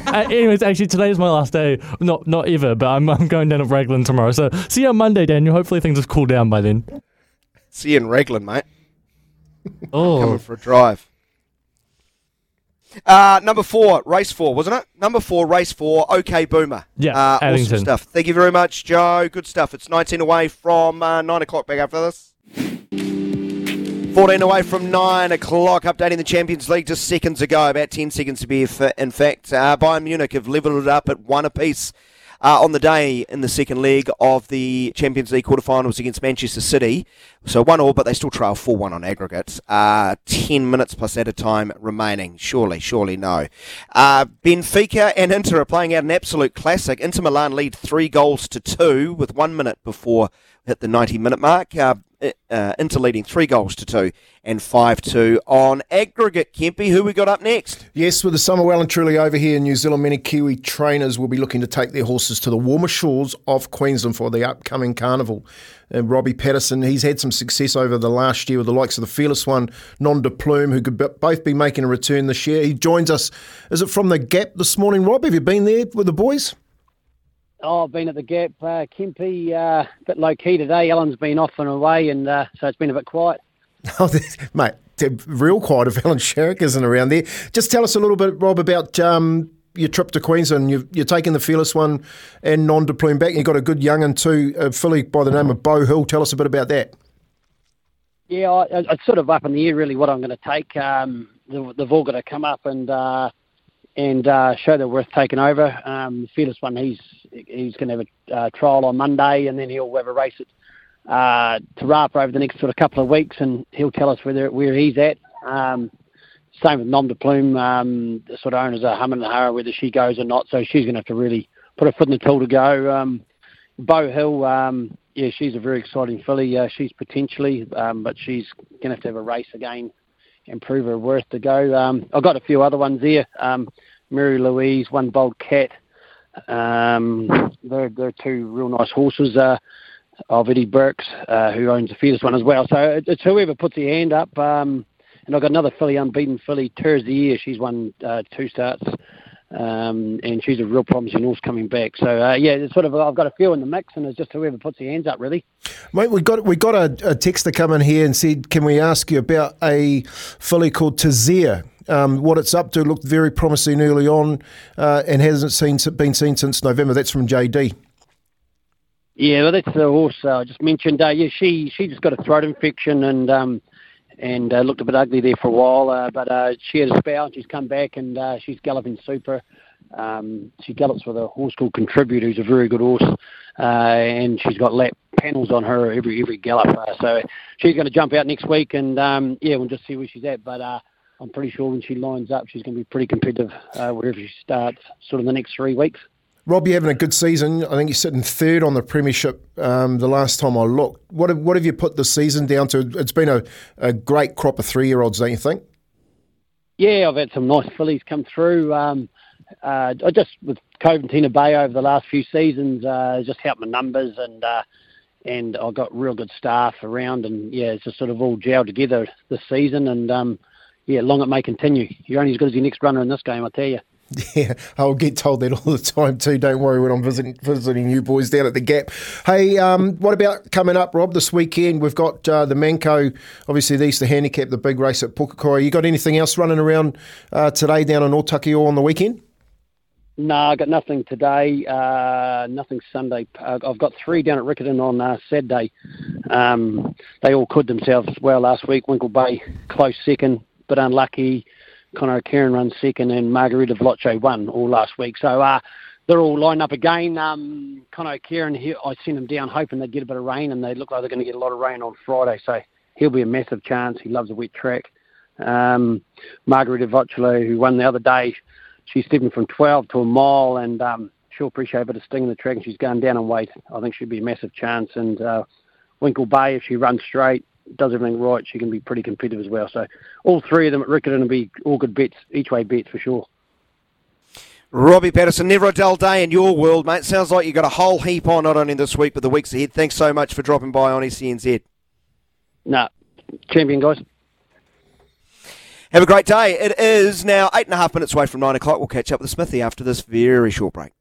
Uh, Anyways, actually, today's my last day. Not not ever, but I'm, I'm going down to Raglan tomorrow. So see you on Monday, Daniel. Hopefully things have cooled down by then. See you in Raglan, mate. Oh, Coming for a drive. Uh, number four, race four, wasn't it? Number four, race four. Okay, Boomer. Yeah, uh, awesome stuff. Thank you very much, Joe. Good stuff. It's 19 away from uh, 9 o'clock back after this. 14 away from 9 o'clock, updating the Champions League just seconds ago, about 10 seconds to be in fact. Uh, Bayern Munich have levelled it up at one apiece uh, on the day in the second leg of the Champions League quarterfinals against Manchester City. So 1 all, but they still trail 4 1 on aggregate. Uh, 10 minutes plus at a time remaining. Surely, surely no. Uh, Benfica and Inter are playing out an absolute classic. Inter Milan lead three goals to two with one minute before hit the 90 minute mark. Uh, uh, leading three goals to two and five two on aggregate. Kempy, who we got up next? Yes, with the summer well and truly over here in New Zealand, many Kiwi trainers will be looking to take their horses to the warmer shores of Queensland for the upcoming carnival. And Robbie Patterson, he's had some success over the last year with the likes of the fearless one, Nom de Plume, who could both be making a return this year. He joins us. Is it from the Gap this morning, Rob? Have you been there with the boys? Oh, I've been at the Gap. Uh, uh, a bit low key today. Alan's been off and away, and uh, so it's been a bit quiet. Oh, mate, real quiet if Alan Sherrick isn't around there. Just tell us a little bit, Rob, about um, your trip to Queensland. You've, you're taking the fearless one and nom de plume back. You've got a good young and too, a filly by the name of Bo Hill. Tell us a bit about that. Yeah, I, I, it's sort of up in the air really what I'm going to take. Um, the, they've all got to come up and uh, and uh, show they're worth taking over. Um, fearless one, he's he's going to have a uh, trial on Monday, and then he'll have a race at uh, Te Rapa over the next sort of couple of weeks, and he'll tell us whether where he's at. Um, same with Nom de Plume, um, the sort of owners are humming and hara whether she goes or not, so she's going to have to really put her foot in the tool to go. Um, Bo Hill, um, yeah, she's a very exciting filly. Uh, she's potentially, um, but she's going to have to have a race again and prove her worth to go. Um, I've got a few other ones there. Um, Mary Louise, One Bold Cat. Um, they're, they're two real nice horses. Uh, of Eddie Burks, uh, who owns the fearless one as well. So it- it's whoever puts their hand up. Um, and I've got another filly, unbeaten filly, the Year. She's won uh, two starts. Um, and she's a real promising horse coming back. So uh, yeah, it's sort of I've got a few in the mix, and it's just whoever puts their hands up, really. Mate, we got we got a, a texter come in here and said, "Can we ask you about a filly called Tazir? Um, what it's up to looked very promising early on, uh, and hasn't seen been seen since November. That's from JD. Yeah, well, that's the horse uh, I just mentioned. Uh, yeah, she she just got a throat infection and um, and uh, looked a bit ugly there for a while. Uh, but uh, she had a spell and she's come back and uh, she's galloping super. Um, she gallops with a horse called Contribute, who's a very good horse, uh, and she's got lap panels on her every every gallop. Uh, so she's going to jump out next week, and um, yeah, we'll just see where she's at. But uh, I'm pretty sure when she lines up, she's going to be pretty competitive uh, wherever she starts, sort of the next three weeks. Rob, you're having a good season. I think you're sitting third on the premiership. Um, the last time I looked, what have, what have you put the season down to? It's been a, a great crop of three year olds, don't you think? Yeah, I've had some nice fillies come through. Um, uh, I just with Coventina Bay over the last few seasons, uh, just helped my numbers and uh, and I got real good staff around, and yeah, it's just sort of all gelled together this season, and um, yeah, long it may continue. You're only as good as your next runner in this game, I tell you. Yeah, I'll get told that all the time too. Don't worry when I'm visiting visiting you boys down at the Gap. Hey, um, what about coming up, Rob? This weekend we've got uh, the Manco, obviously the Easter Handicap, the big race at Pukekohe. You got anything else running around uh, today down in Otakio on the weekend? No, I got nothing today. Uh, nothing Sunday. Uh, I've got three down at Riccarton on uh, Saturday. Um, they all could themselves well last week. Winkle Bay close second, but unlucky. Connor Kieran runs second, and Margarita Veloce won all last week. So uh, they're all lined up again. Um, Connor Kieran, I sent him down hoping they'd get a bit of rain, and they look like they're going to get a lot of rain on Friday. So he'll be a massive chance. He loves a wet track. Um, Margarita Vocolo, who won the other day, she's stepping from 12 to a mile, and um, she'll appreciate a bit of sting in the track, and she's going down in weight. I think she'll be a massive chance. And uh, Winkle Bay, if she runs straight, does everything right, she can be pretty competitive as well. So all three of them at Riccarton will be all good bets, each way bets for sure. Robbie Patterson, never a dull day in your world, mate. Sounds like you've got a whole heap on, not only this week, but the weeks ahead. Thanks so much for dropping by on SENZ. No, champion, guys. Have a great day. It is now eight and a half minutes away from nine o'clock. We'll catch up with Smithy after this very short break.